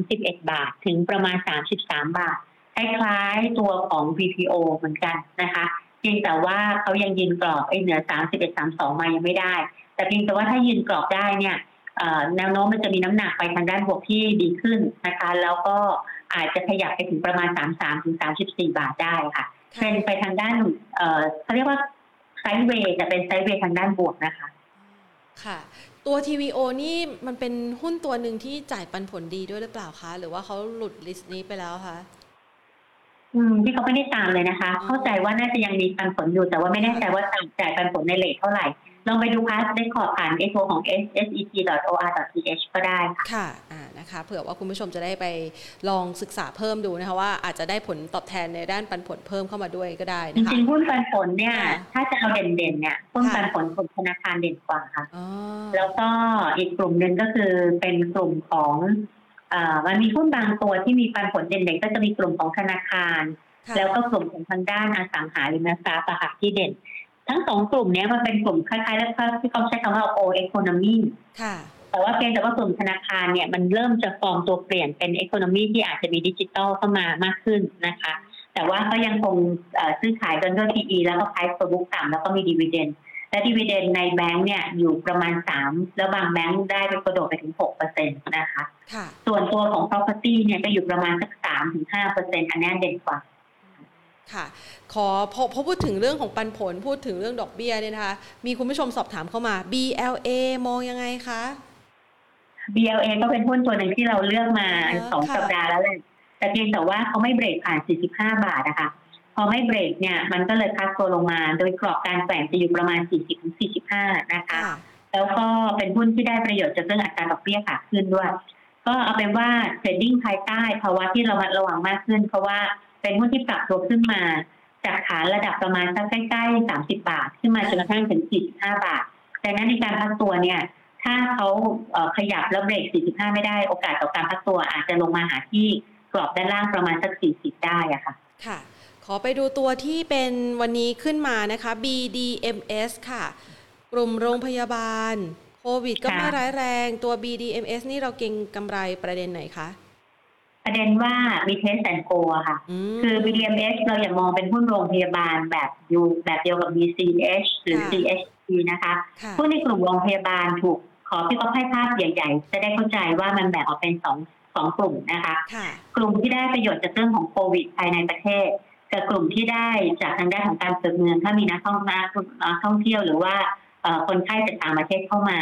31 บาท ถึงประมาณ 33 บาท คล้ายๆตัวของ VPO เหมือนกันนะคะเพียงแต่ว่าเขายังยืนกรอบไอ้เหนือ 31 32 มายังไม่ได้ แต่เพียงแต่ว่าถ้ายืนกรอบได้เนี่ยแนวโน้มมันจะมีน้ำหนักไปทางด้านบวกที่ดีขึ้นนะคะ แล้วก็ อาจจะขยับไปถึงประมาณ 33ถึง34 บาทได้ค่ะเทรนไปทางด้านเขาเรียกว่าไซด์เวย์จะเป็นไซด์เวย์ทางด้านบวกนะคะ ค่ะ ตัว TVO นี่มันเป็นหุ้นตัวหนึ่งที่จ่ายปันผลดีด้วยหรือเปล่าคะ หรือว่าเขาหลุดลิสต์นี้ไปแล้วคะอืม ที่เขาไม่ได้ตามเลยนะคะ เข้าใจว่าน่าจะยังมีปันผลอยู่ แต่ว่าไม่แน่ใจว่าจ่ายปันผลในเลทเท่าไหร่ ลองไปดูพาสได้ขอผ่านเอโของ set.or.th ก็ได้ ค่ะอ่านะคะเผื่อว่าคุณผู้ชมจะได้ไปลองศึกษาเพิ่มดูนะคะว่าอาจจะได้ผลตอบแทนในด้านปันผลเพิ่มเข้ามาด้วยก็ได้นะคะจริงๆหุ้นปันผลเนี่ยถ้าจะเอาเด่นๆเนี่ยหุ้นปันผลกลุ่มธนาคารเด่นกว่าค่ะแล้วก็อีกกลุ่มหนึ่งก็คือเป็นกลุ่มของ มันมีหุ้นบางตัวที่มีปันผลเด่นๆก็จะมีกลุ่มของธนาคาร แล้วก็กลุ่มของทางด้านอสังหาริมทรัพย์อะค่ะที่เด่น ทั้งสองกลุ่มนี้มันเป็นกลุ่มคล้ายๆแล้วที่เขาใช้คำว่า old economy แต่ว่าเพียงแต่ว่ากลุ่มธนาคารเนี่ยมันเริ่มจะฟอร์มตัวเปลี่ยนเป็น economy ที่อาจจะมีดิจิตอลเข้ามามากขึ้นนะคะ แต่ว่าก็ยังคงซื้อขายกันด้วย PE แล้วก็ price per book ต่ำแล้วก็มีดีเวเดน และดีเวเดนในแบงก์เนี่ยอยู่ประมาณ 3 แล้วบางแบงก์ได้ไปกระโดดไปถึง6เปอร์เซ็นต์นะคะส่วนตัวของ property เนี่ยก็อยู่ประมาณสัก3ถึง5เปอร์เซ็นต์อันนี้เด่นกว่าค่ะ ขอพอพอพูดถึงเรื่องของปันผลพูดถึงเรื่องดอกเบี้ยเนี่ยนะคะ มีคุณผู้ชมสอบถามเข้ามา BLA มองยังไงคะ BLA ก็เป็นหุ้นตัวหนึ่งที่เราเลือกมาสองสัปดาห์แล้วเลยแต่เพียงแต่ว่าเขาไม่เบรกผ่าน 45 บาทนะคะ พอไม่เบรกเนี่ยมันก็เลยพักตัวลงมา โดยกรอบการแกว่งจะอยู่ประมาณ 40-45 นะคะ แล้วก็เป็นหุ้นที่ได้ประโยชน์จากเรื่องอัตราดอกเบี้ยขาขึ้นด้วย ก็เอาเป็นว่าเทรดดิ้งภายใต้ภาวะที่เราระวังมากขึ้น เพราะว่าเป็นหุ้นที่ปรับตัวขึ้นมา จากฐานระดับประมาณสักใกล้ๆ 30 บาท ขึ้นมาจนกระทั่งถึง 45 บาทแต่นั้นในการพักตัวเนี่ยถ้าเขาขยับแล้วเบรก 45 ไม่ได้โอกาสต่อการพักตัวอาจจะลงมาหาที่กรอบด้านล่างประมาณสัก 40 ได้อะค่ะค่ะ ขอไปดูตัวที่เป็นวันนี้ขึ้นมานะคะ BDMS ค่ะ กลุ่มโรงพยาบาล โควิดก็ไม่ร้ายแรง ตัว BDMS นี่เราเก็งกำไรประเด็นไหนคะประเด็นว่ามี Test and Go ค่ะ คือ BDMS เราอย่ามองเป็นหุ้นโรงพยาบาลแบบอยู่แบบเดียวกับ BCH หรือ CHG นะคะหุ้นในกลุ่มโรงพยาบาลถูกขอพี่ก็ให้ภาพใหญ่ๆ จะได้เข้าใจว่ามันแบ่งออกเป็นสองสองกลุ่มนะคะ กลุ่มที่ได้ประโยชน์จากเรื่องของโควิดภายในประเทศ กับกลุ่มที่ได้จากทางด้านของการเปิดเมืองถ้ามีนักท่องนักท่องเที่ยวหรือว่าคนไข้จากต่างประเทศเข้ามา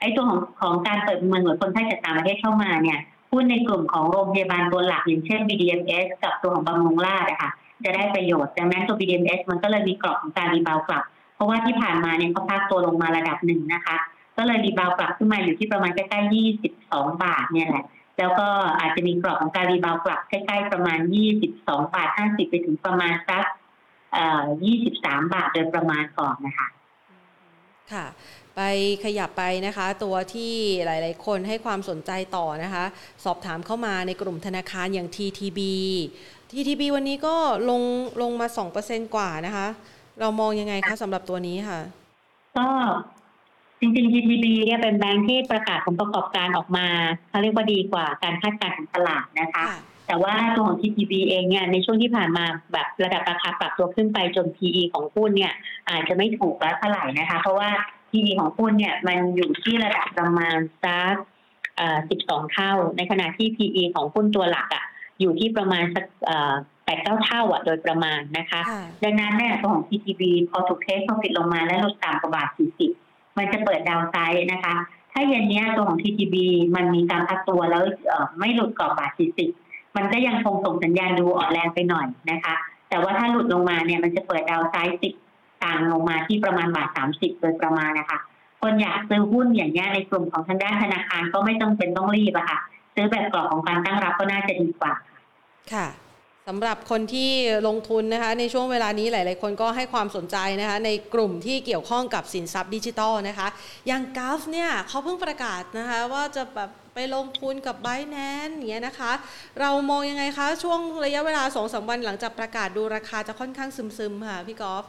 ไอ้ตัวของของการเปิดเมืองหรือคนไข้จากต่างประเทศเข้ามาเนี่ยหุ้นในกลุ่มของโรงพยาบาลตัวหลักอย่างเช่น BDMs กับตัวของบำรุงราชนะคะจะได้ประโยชน์ดังนั้นตัว BDMs มันก็เลยมีกรอบของการรีบาวกลับ เพราะว่าที่ผ่านมาเนี่ยเขาพักตัวลงมาระดับหนึ่งนะคะ ก็เลยรีบาวกลับขึ้นมาอยู่ที่ประมาณใกล้ๆ22 บาทเนี่ยแหละ แล้วก็อาจจะมีกรอบของการรีบาวกลับใกล้ ๆ ประมาณ 22 บาท 50 ไปถึงประมาณสักเอ่อ23 บาทโดยประมาณก่อนนะคะ ค่ะ ไปขยับไปนะคะ ตัวที่หลาย ๆ คนให้ความสนใจต่อนะคะ สอบถามเข้ามาในกลุ่มธนาคารอย่าง TTB TTB วันนี้ก็ลงลงมา 2%กว่านะคะ เรามองยังไงคะสำหรับตัวนี้ค่ะ ก็ จริงๆ GTB เนี่ยเป็นแบงค์ที่ประกาศผลประกอบการออกมาเขาเรียกว่าดีกว่าการคาดการณ์ของตลาดนะคะค่ะแต่ว่าตัวของ TTB เองเนี่ยในช่วงที่ผ่านมาแบบระดับราคาปรับตัวขึ้นไปจน PE ของหุ้นเนี่ยอาจจะไม่ถูกแล้วเท่าไหร่นะคะ เพราะว่า PE ของหุ้นเนี่ยมันอยู่ที่ระดับประมาณสักเอ่อ12เท่า ในขณะที่ PE ของหุ้นตัวหลักอะอยู่ที่ประมาณสักเอ่อ8 9เท่าอะโดยประมาณนะคะค่ะดังนั้นเนี่ยตัวของ TTB พอถูกเทสพอปิดลงมาและลดต่ำกว่าบาท40 มันจะเปิดดาวไซด์นะคะ ถ้าเย็นนี้ตัวของ TTB มันมีการพักตัวแล้วไม่หลุดกรอบบาท40มันก็ยังคงส่งสัญญาณดูอ่อนแรงไปหน่อยนะคะ แต่ว่าถ้าหลุดลงมาเนี่ยมันจะเปิดดาวไซด์ติดต่างลงมาที่ประมาณบาท 30 โดยประมาณนะคะ คนอยากซื้อหุ้นอย่างนี้ยในกลุ่มของทางด้านธนาคารก็ไม่ต้องเป็นต้องรีบอะค่ะ ซื้อแบบกรอบของการตั้งรับก็น่าจะดีกว่าค่ะ สำหรับคนที่ลงทุนนะคะในช่วงเวลานี้หลาย ๆ คนก็ให้ความสนใจนะคะในกลุ่มที่เกี่ยวข้องกับสินทรัพย์ดิจิทัลนะคะอย่างกราฟเนี่ยเขาเพิ่งประกาศนะคะว่าจะแบบไปลงทุนกับ b บ n a n c e อย่างเงี้ยนะคะ เรามองยังไงคะ ช่วงระยะเวลา2อสวันหลังจากประกาศดูราคาจะค่อนข้างซึม ๆ ค่ะ พี่กอล์ฟ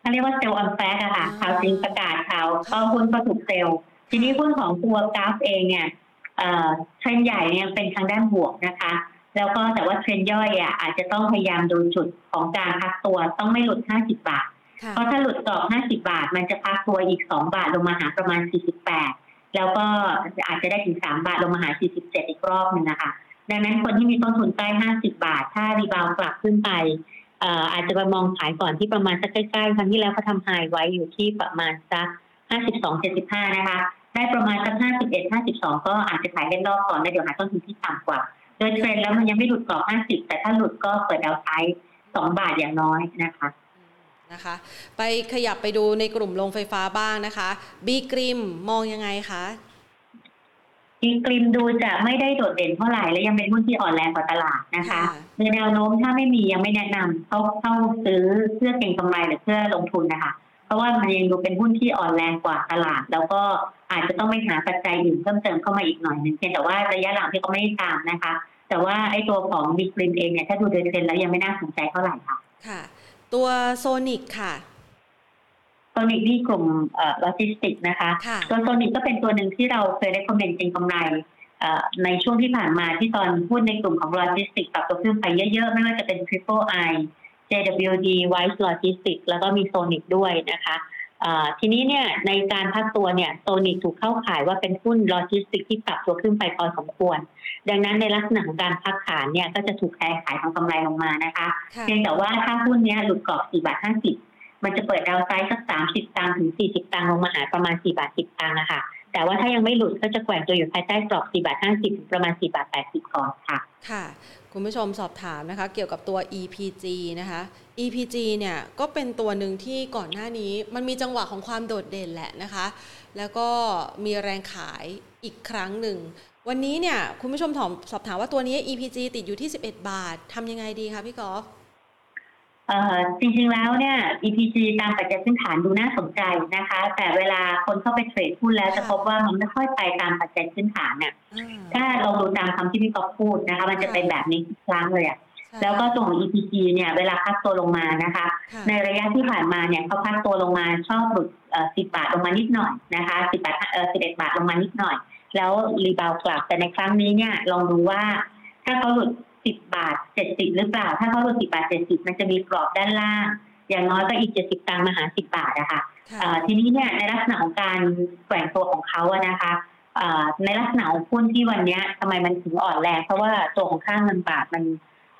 เขาเรียกว่า sell on fact อะค่ะอ่าข่าวจริงประกาศข่าวก็หุ้นก็ถูก sell ทีนี้หุ้นของตัวกราฟเองเนี่ยเอ่อเทรนด์ใหญ่เนี่ยเป็นทางด้านบวกนะคะ แล้วก็แต่ว่าเทรนด์ย่อยอะอาจจะต้องพยายามดูจุดของการพักตัวต้องไม่หลุด 50 บาทค่ะเพราะถ้าหลุดกรอบ 50 บาท มันจะพักตัวอีก 2 บาทลงมาหาประมาณ 48 แล้วก็อาจจะได้ถึง 3 บาทลงมาหา 47 อีกรอบหนึ่งนะคะ ดังนั้นคนที่มีต้นทุนใกล้ 50 บาท ถ้า rebound กลับขึ้นไปเอ่ออาจจะไปมองขายก่อนที่ประมาณสักใกล้ๆครั้งที่แล้วเขาทำไฮไว้อยู่ที่ประมาณสัก 52.75 นะคะ ได้ประมาณสัก 51 52 ก็อาจจะขายเล่นรอบก่อนแล้วเดี๋ยวหาต้นทุนที่ต่ำกว่า โดยเทรนด์แล้วมันยังไม่หลุดกรอบ 50 แต่ถ้าหลุดก็เปิดดาวไซด์2บาทอย่างน้อยนะคะนะคะ ไปขยับไปดูในกลุ่มโรงไฟฟ้าบ้างนะคะบีกริมมองยังไงคะอีกริมดูจะไม่ได้โดดเด่นเท่าไหร่และยังเป็นหุ้นที่อ่อนแรงกว่าตลาดนะคะค่ะในแนวโน้มถ้าไม่มียังไม่แนะนำเข้าเข้าซื้อเพื่อเก็งกำไรหรือเพื่อลงทุนนะคะ เพราะว่ามันยังดูเป็นหุ้นที่อ่อนแรงกว่าตลาด แล้วก็ อาจจะต้องไปหาปัจจัยอื่นเพิ่มเติมเข้ามาอีกหน่อยหนึงเพียงแต่ว่าระยะหลังที่เขาไม่ได้ตามนะคะ แต่ว่าไอ้ตัวของ BGRIM เองเนี่ยถ้าดูโดยเทรนด์แล้วยังไม่น่าสนใจเท่าไหร่ค่ะค่ะ ตัว SONIC ค่ะ SONIC นี่กลุ่มเอ่อโลจิสติกนะคะค่ะตัว SONIC ก็เป็นตัวหนึ่งที่เราเคยได้ comment เก็งกำไรเอ่อในช่วงที่ผ่านมาที่ตอนหุ้นในกลุ่มของโลจิสติกปรับตัวขึ้นไปเยอะๆ ไม่ว่าจะเป็น Triple I JWD Wise Logistics แล้วก็มีโซนิกด้วยนะคะเอ่อ ทีนี้เนี่ยในการพักตัวเนี่ยโซนิกถูกเข้าข่ายว่าเป็นหุ้นโลจิสติกที่ปรับตัวขึ้นไปพอสมควร ดังนั้นในลักษณะของการพักฐานเนี่ยก็จะถูกแพ้ขายทางกำไรลงมานะคะค่ะเพียงแต่ว่าถ้าหุ้นเนี้ยหลุดกรอบ4บาท50 มันจะเปิดดาวไซด์สัก 30 ตังค์ถึง 40 ตังค์ลงมาหาประมาณ 4 บาท 10 ตังค์นะคะแต่ว่าถ้ายังไม่หลุดก็จะแกว่งตัวอยู่ภายใต้กรอบ 4 บาท 50 ถึงประมาณ 4 บาท 80 ก่อนค่ะ ค่ะ คุณผู้ชมสอบถามนะคะ เกี่ยวกับตัว EPG นะคะ EPG เนี่ยก็เป็นตัวหนึ่งที่ก่อนหน้านี้มันมีจังหวะของความโดดเด่นแหละนะคะ แล้วก็มีแรงขายอีกครั้งหนึ่ง วันนี้เนี่ยคุณผู้ชมถามสอบถามว่าตัวนี้ EPG ติดอยู่ที่ 11 บาททำยังไงดีคะพี่กอล์ฟ จริงๆ แล้วเนี่ย EPG ตามปัจจัยพื้นฐานดูน่าสนใจนะคะ แต่เวลาคนเข้าไปเทรดหุ้นแล้วจะพบว่ามันไม่ค่อยไปตามปัจจัยพื้นฐานน่ะอ่าถ้าเราดูตามคำที่พี่ก๊อฟพูดนะคะ มันจะเป็นแบบนี้ทุกครั้งเลยอะใช่แล้วก็ตัวของ EPG เนี่ยเวลาพักตัวลงมานะคะค่ะในระยะที่ผ่านมาเนี่ยเขาพักตัวลงมาชอบหลุดเอ่อ10บาทลงมานิดหน่อยนะคะ10บาทเอ่อ11บาทลงมานิดหน่อย แล้ว rebound กลับแต่ในครั้งนี้เนี่ยลองดูว่าถ้าเขาหลุด 10บาท70หรือเปล่า ถ้าเขาหลุด10บาท70มันจะมีกรอบด้านล่าง อย่างน้อยก็อีก70ตังค์มาหา10บาทอะค่ะค่ะเอ่อทีนี้เนี่ยในลักษณะของการแกว่งตัวของเขาอะนะคะเอ่อในลักษณะของหุ้นที่วันเนี้ยทำไมมันถึงอ่อนแรงเพราะว่าตัวของค่าเงินบาทมัน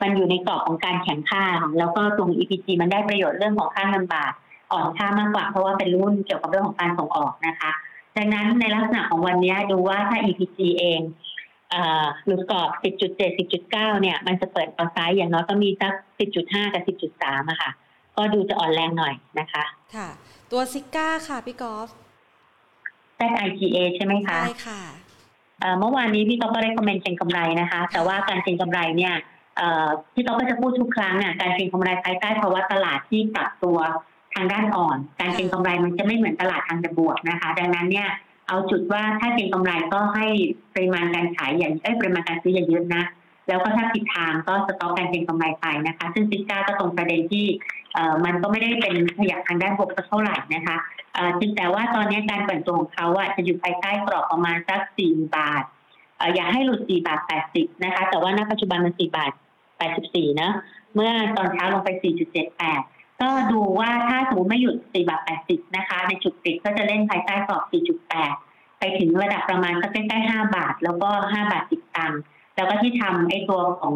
มันอยู่ในกรอบของการแข่งค่าค่ะแล้วก็ตัวของ EPG มันได้ประโยชน์เรื่องของค่าเงินบาทอ่อนค่ามากกว่า เพราะว่าเป็นรุ่นเกี่ยวกับเรื่องของการส่งออกนะคะ ดังนั้นในลักษณะของวันเนี้ยดูว่าถ้า EPG เองเอ่อ หลุดกรอบ 10.7 10.9 เนี่ย มันจะเปิดเอาไซด์อย่างน้อยก็มีสัก 10.5 กับ 10.3อะค่ะ ก็ดูจะอ่อนแรงหน่อยนะคะ ค่ะ ตัวซิก้าค่ะ พี่กอล์ฟ ZIGA ใช่ไหมคะ ใช่ค่ะเอ่อเมื่อวานนี้พี่ก๊อฟก็ได้คอมเมนต์เก็งกำไรนะคะ แต่ว่าการเก็งกำไรเนี่ยเอ่อพี่ก๊อฟก็จะพูดทุกครั้งอะการเก็งกำไรภายใต้ภาวะตลาดที่ปรับตัวทางด้านอ่อน การเก็งกำไรมันจะไม่เหมือนตลาดทางจะบวกนะคะ ดังนั้นเนี่ย เอาจุดว่าถ้าเก็งกำไรก็ให้ปริมาณการขายอย่างเอ้ปริมาณการซื้ออย่าเยอะนะแล้วก็ถ้าผิดทางก็สต็อปการเก็งกำไรไปนะคะ ซึ่งซิก้าก็ตรงประเด็นที่เอ่อมันก็ไม่ได้เป็นขยับทางด้านบวกเท่าไหร่นะคะเอ่อจึงแต่ว่าตอนนี้การเปิดตัวของเขาอะจะอยู่ภายใต้กรอบประมาณสักสี่บาทเอ่ออย่าให้หลุดสี่บาทแปดสิบนะคะ แต่ว่าณปัจจุบันมันสี่บาทแปดสิบสี่นะเมื่อตอนเช้าลงไปสี่จุดเจ็ดแปด ก็ดูว่าถ้าสมมติไม่หยุดสี่บาทแปดสิบนะคะ ในจุดติดก็จะเล่นภายใต้กรอบสี่จุดแปดไปถึงระดับประมาณสักใกล้ๆห้าบาท แล้วก็ห้าบาทสิบตังค์แล้วก็ที่ทำไอ้ตัวของ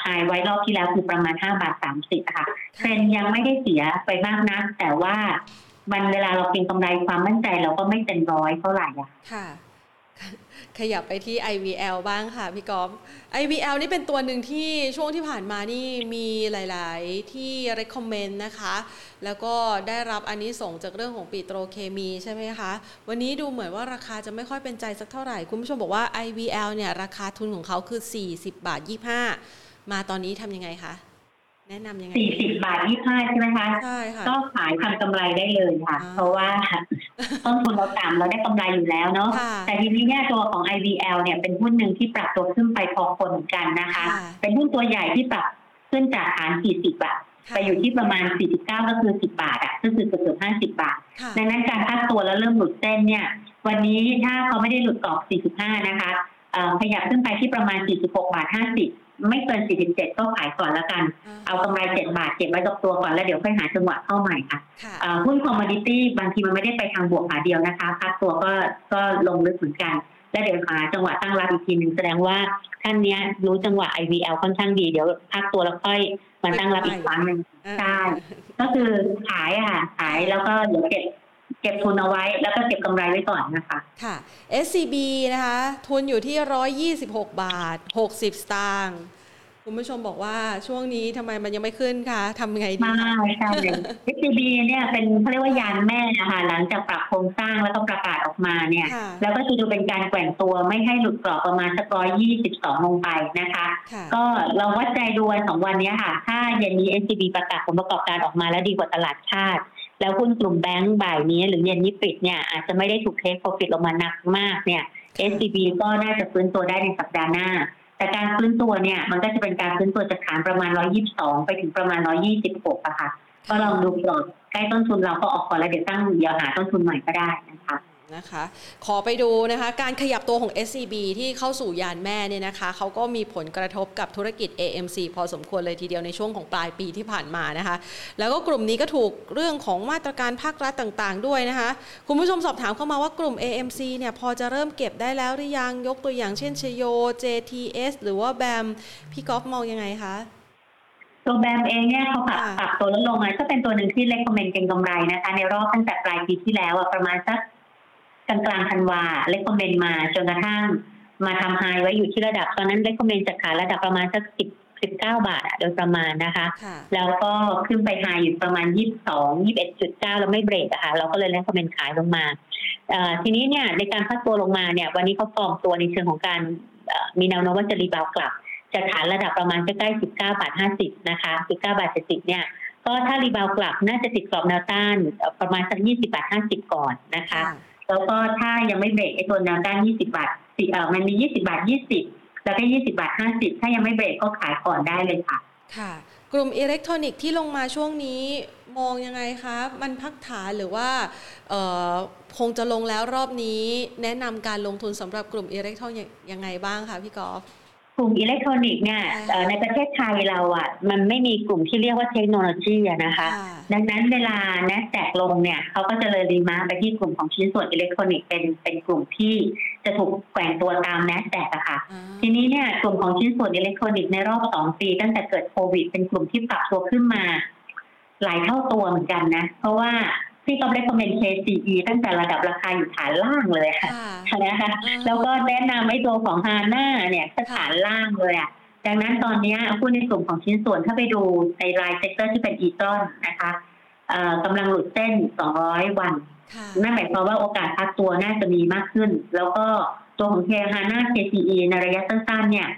ไฮไว้รอบที่แล้วคือประมาณ 5 บาท 30 ค่ะเทรนยังไม่ได้เสียไปมากนักแต่ว่ามันเวลาเราเก็งกำไรความมั่นใจเราก็ไม่เต็มร้อยเท่าไหร่อะค่ะ ขยับไปที่ IVL บ้างค่ะพี่กอฟ IVL นี่เป็นตัวหนึ่งที่ช่วงที่ผ่านมานี่มีหลาย ๆ ที่ recommend นะคะ แล้วก็ได้รับอันนี้ส่งจากเรื่องของปิโตรเคมีใช่ไหมคะ วันนี้ดูเหมือนว่าราคาจะไม่ค่อยเป็นใจสักเท่าไหร่ คุณผู้ชมบอกว่า IVL เนี่ยราคาทุนของเขาคือ 40 บาท 25 มาตอนนี้ทำยังไงคะ แนะนำยังไงสี่สิบบาทยี่ห้าใช่ไหมคะใช่ค่ะก็ขายทำกำไรได้เลยค่ะอ่าเพราะว่าต้นทุนเราต่ำเราได้กำไรอยู่แล้วเนาะค่ะแต่ทีนี้เนี่ยตัวของ IVL เนี่ยเป็นหุ้นหนึ่งที่ปรับตัวขึ้นไปพอคนเหมือนกันนะคะค่ะเป็นหุ้นตัวใหญ่ที่ปรับขึ้นจากฐาน40บาทค่ะไปอยู่ที่ประมาณ 49 ก็คือ 10 บาทอะก็คือเกือบๆ50 บาทค่ะดังนั้นการพักตัวแล้วเริ่มหลุดเส้นเนี่ย วันนี้ถ้าเขาไม่ได้หลุดกรอบ 45 นะคะเอ่อขยับขึ้นไปที่ประมาณ 46 บาท 50 ไม่เกิน 47 ก็ขายก่อนแล้วกัน เอากำไร 7 บาทเก็บไว้กับตัวก่อนแล้วเดี๋ยวค่อยหาจังหวะเข้าใหม่ค่ะค่ะเอ่อหุ้นคอมมดิตี้บางทีมันไม่ได้ไปทางบวกขาเดียวนะคะพักตัวก็ก็ลงลึกเหมือนกัน แล้วเดี๋ยวหาจังหวะตั้งรับอีกทีหนึ่งแสดงว่าท่านเนี้ยรู้จังหวะ IVL ค่อนข้างดีเดี๋ยวพักตัวแล้วค่อยมาตั้งรับอีกครั้งหนึ่งใช่ก็คือขายอะค่ะขายแล้วก็เดี๋ยวเก็บเก็บทุนเอาไว้ แล้วก็เก็บกำไรไว้ก่อนนะคะ ค่ะ SCB นะคะ ทุนอยู่ที่ 126 บาท 60 สตางค์คุณผู้ชมบอกว่าช่วงนี้ทำไมมันยังไม่ขึ้นคะทำยังไงดีมาคะใช่ SCB เนี่ยเป็นเขาเรียกว่ายานแม่นะคะหลังจากปรับโครงสร้างแล้วก็ประกาศออกมาเนี่ยค่ะแล้วก็จะดูเป็นการแกว่งตัวไม่ให้หลุดกรอบประมาณสักร้อยยี่สิบสองลงไปนะคะค่ะก็เราวัดใจดูวันสองวันเนี้ยค่ะ ถ้าเย็นนี้ SCB ประกาศผลประกอบการออกมาแล้วดีกว่าตลาดชาติ แล้วหุ้นกลุ่มแบงก์บ่ายนี้หรือเย็นนี้ปิดเนี่ยอาจจะไม่ได้ถูกเทคโปรฟิตลงมาหนักมากเนี่ย SCB ก็น่าจะฟื้นตัวได้ในสัปดาห์หน้า แต่การฟื้นตัวเนี่ยมันก็จะเป็นการฟื้นตัวจากฐานประมาณ 122 ไปถึงประมาณ 126อะค่ะ ก็ลองดูกรอบใกล้ต้นทุนเราก็ออกก่อนแล้วเดี๋ยวตั้งเดี๋ยวหาต้นทุนใหม่ก็ได้นะคะ นะคะขอไปดูนะคะการขยับตัวของ SCB ที่เข้าสู่ยานแม่เนี่ยนะคะเขาก็มีผลกระทบกับธุรกิจ AMC พอสมควรเลยทีเดียวในช่วงของปลายปีที่ผ่านมานะคะแล้วก็กลุ่มนี้ก็ถูกเรื่องของมาตรการภาครัฐต่างๆ ด้วยนะคะคุณผู้ชมสอบถามเข้ามาว่ากลุ่ม AMC เนี่ยพอจะเริ่มเก็บได้แล้วหรือยังยกตัวอย่างเช่นชโย JTS หรือว่าแบมพี่ก๊อฟมองยังไงคะตัวแบมเองเนี่ยเขาปรับค่ะปรับตัวลดลงนะก็เป็นตัวหนึ่งที่เล c คอมเมนต์เก็งกำไรนะคะ ในรอบตั้งแต่ปลายปีที่แล้วอะประมาณสัก กลางกลางๆธันวาเล c คอมเมนต์มาจนกระทั่งมาทำไฮไว้อยู่ที่ระดับ ตอนนั้นเล c คอมเมนต์จากขาระดับประมาณสักสิบสิบเก้าบาทอะโดยประมาณนะคะค่ะแล้วก็ขึ้นไป high อยู่ประมาณยี่สิบสองยี่สิบเอ็ดจุดเก้าแล้วไม่เบรกอะค่ะ เราก็เลยเล c คอมเมนต์ขายลงมาเอ่อทีนี้เนี่ยในการพักตัวลงมาเนี่ย วันนี้เขาฟอร์มตัวในเชิงของการเอ่อมีแนวโน้มว่าจะ rebound กลับจากฐานระดับประมาณใกล้ๆ19บาท50 นะคะ 19บาท70เนี่ย ก็ถ้า rebound กลับน่าจะติดกรอบแนวต้านเอ่อประมาณสัก20บาท50 ก่อนนะคะ แล้วก็ถ้ายังไม่เบรกไอ้ตัวแนวต้าน20 บาทสิเออมันมี 20 บาท 20 แล้วก็ 20 บาท 50 ถ้ายังไม่เบรกก็ขายก่อนได้เลยค่ะ ค่ะ กลุ่มอิเล็กทรอนิกส์ที่ลงมาช่วงนี้มองยังไงคะ มันพักฐานหรือว่าเอ่อคงจะลงแล้วรอบนี้แนะนำการลงทุนสำหรับกลุ่มอิเล็กทรอนิกส์ยังไงบ้างคะพี่กอล์ฟ กลุ่มอิเล็กทรอนิกส์เนี่ยค่ะเอ่อในประเทศไทยเราอะมันไม่มีกลุ่มที่เรียกว่าเทคโนโลยีอะนะคะค่ะดังนั้นเวลา n a s d a q ลงเนี่ยเขาก็จะเลย remark ไปที่กลุ่มของชิ้นส่วนอิเล็กทรอนิกส์เป็นเป็นกลุ่มที่จะถูกแกว่งตัวตาม n a s d a q อะค่ะอ่าทีนี้เนี่ยกลุ่มของชิ้นส่วนอิเล็กทรอนิกส์ในรอบสองปี ตั้งแต่เกิดโควิด เป็นกลุ่มที่ปรับตัวขึ้นมา หลายเท่าตัวเหมือนกันนะ เพราะว่า พี่ก็ได้ comment KCE ตั้งแต่ระดับราคาอยู่ฐานล่างเลยค่ะค่ะนะคะอ่าแล้วก็แนะนำไอ้ตัวของ HANA เนี่ยก็ฐานล่างเลยอะดังนั้นตอนเนี้ยหุ้นในกลุ่มของชิ้นส่วนถ้าไปดูในราย sector ที่เป็น ETRON นะคะเอ่อกำลังหลุดเส้น 200 วันค่ะนั่นหมายความว่าโอกาสพักตัวน่าจะมีมากขึ้น แล้วก็ตัวของเทฮาน่า KCE ในระยะสั้นๆเนี่ย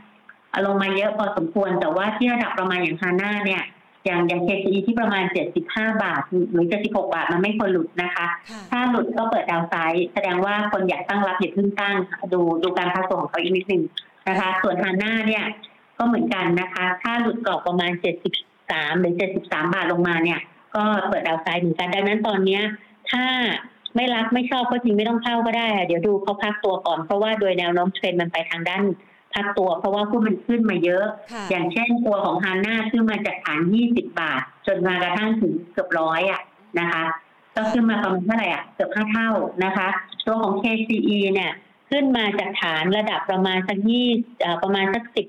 ลงมาเยอะพอสมควรแต่ว่าที่ระดับประมาณอย่างฮาน่าเนี่ย อย่างอย่าง KCE ที่ประมาณ 75 บาท หรือ 76 บาท มันไม่ควรหลุดนะคะค่ะถ้าหลุดก็เปิดดาวไซด์แสดงว่าคนอยากตั้งรับอย่าเพิ่งตั้ง ดูดูการพักตัวของเขาอีกนิดนึงนะคะ ส่วนฮาน่าเนี่ยก็เหมือนกันนะคะ ถ้าหลุดกรอบประมาณ 73 หรือ 73 บาทลงมาเนี่ย ก็เปิดดาวไซด์เหมือนกัน ดังนั้นตอนเนี้ยถ้าไม่รักไม่ชอบก็จริงไม่ต้องเข้าก็ได้ เดี๋ยวดูเขาพักตัวก่อนเพราะว่าโดยแนวโน้มเทรนมันไปทางด้าน พักตัวเพราะว่าหุ้นมันขึ้นมาเยอะ อย่างเช่นตัวของฮาน่าขึ้นมาจากฐาน 20 บาท จนมากระทั่งถึงเกือบร้อยอะนะคะ ก็ขึ้นมาประมาณเท่าไหร่อะเกือบห้าเท่านะคะ ตัวของ KCE เนี่ยขึ้นมาจากฐานระดับประมาณสักยี่ประมาณสักสิบ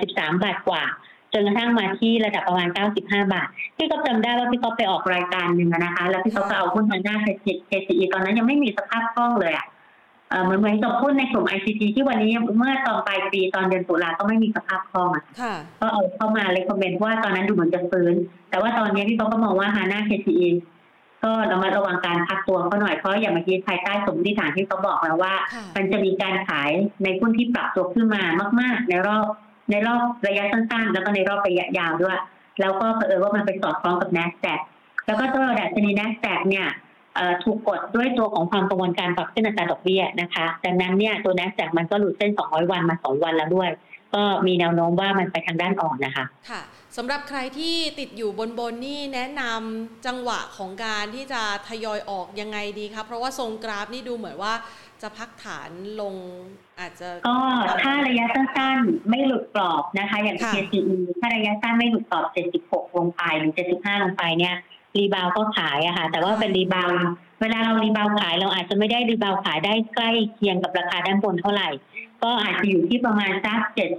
สิบสามบาทกว่า จนกระทั่งมาที่ระดับประมาณ 95 บาท พี่ก็จำได้ว่าพี่ก็ไปออกรายการหนึ่งนะคะ แล้วพี่ก็เอาหุ้นทางด้าน KCE ตอนนั้นยังไม่มีสภาพคล่องเลยอะ เหมือนเหมือนกับหุ้นในกลุ่ม ICT ที่วันนี้เมื่อตอนปลายปีตอนเดือนตุลาก็ไม่มีสภาพคล่องอะก็เอาเข้ามาเลยคอมเมนต์ว่าตอนนั้นดูเหมือนจะฟื้น แต่ว่าตอนนี้พี่ก็มองว่าฮาน่า KCE ก็เรามาระวังการพักตัวเขาหน่อยเพราะอย่างเมื่อกี้ภายใต้สมมติฐานที่เขาบอกแล้วว่า มันจะมีการขายในหุ้นที่ปรับตัวขึ้นมามาก ๆ ในรอบในรอบระยะสั้นๆ แล้วก็ในรอบระยะยาวด้วย แล้วก็เผอิญว่ามันไปสอดคล้องกับ n a s d a q แล้วก็ตัวดัชนี n a s d a q เนี่ย ถูกกดด้วยตัวของความกังวลการปรับขึ้นอัตราดอกเบี้ยนะคะดังนั้นเนี่ยตัว n a s d a q มันก็หลุดเส้น 200 วันมา 2 วันแล้วด้วย ก็มีแนวโน้มว่ามันไปทางด้านอ่อนนะคะค่ะสำหรับใครที่ติดอยู่บนบนนี่แนะนำจังหวะของการที่จะทยอยออกยังไงดีครับเพราะว่าทรงกราฟนี่ดูเหมือนว่าจะพักฐานลงอาจจะก็ถ้าระยะสั้นๆ ไม่หลุดกรอบนะคะ อย่าง KCE ถ้าระยะสั้นไม่หลุดกรอบ 76 ลงไปหรือ 75 ลงไปเนี่ย rebound ก็ขายอะค่ะ แต่ว่าเป็น rebound เวลาเรา rebound ขายเราอาจจะไม่ได้ rebound ขายได้ใกล้เคียงกับราคาด้านบนเท่าไหร่ ก็อาจจะอยู่ที่ประมาณสักเจ็ด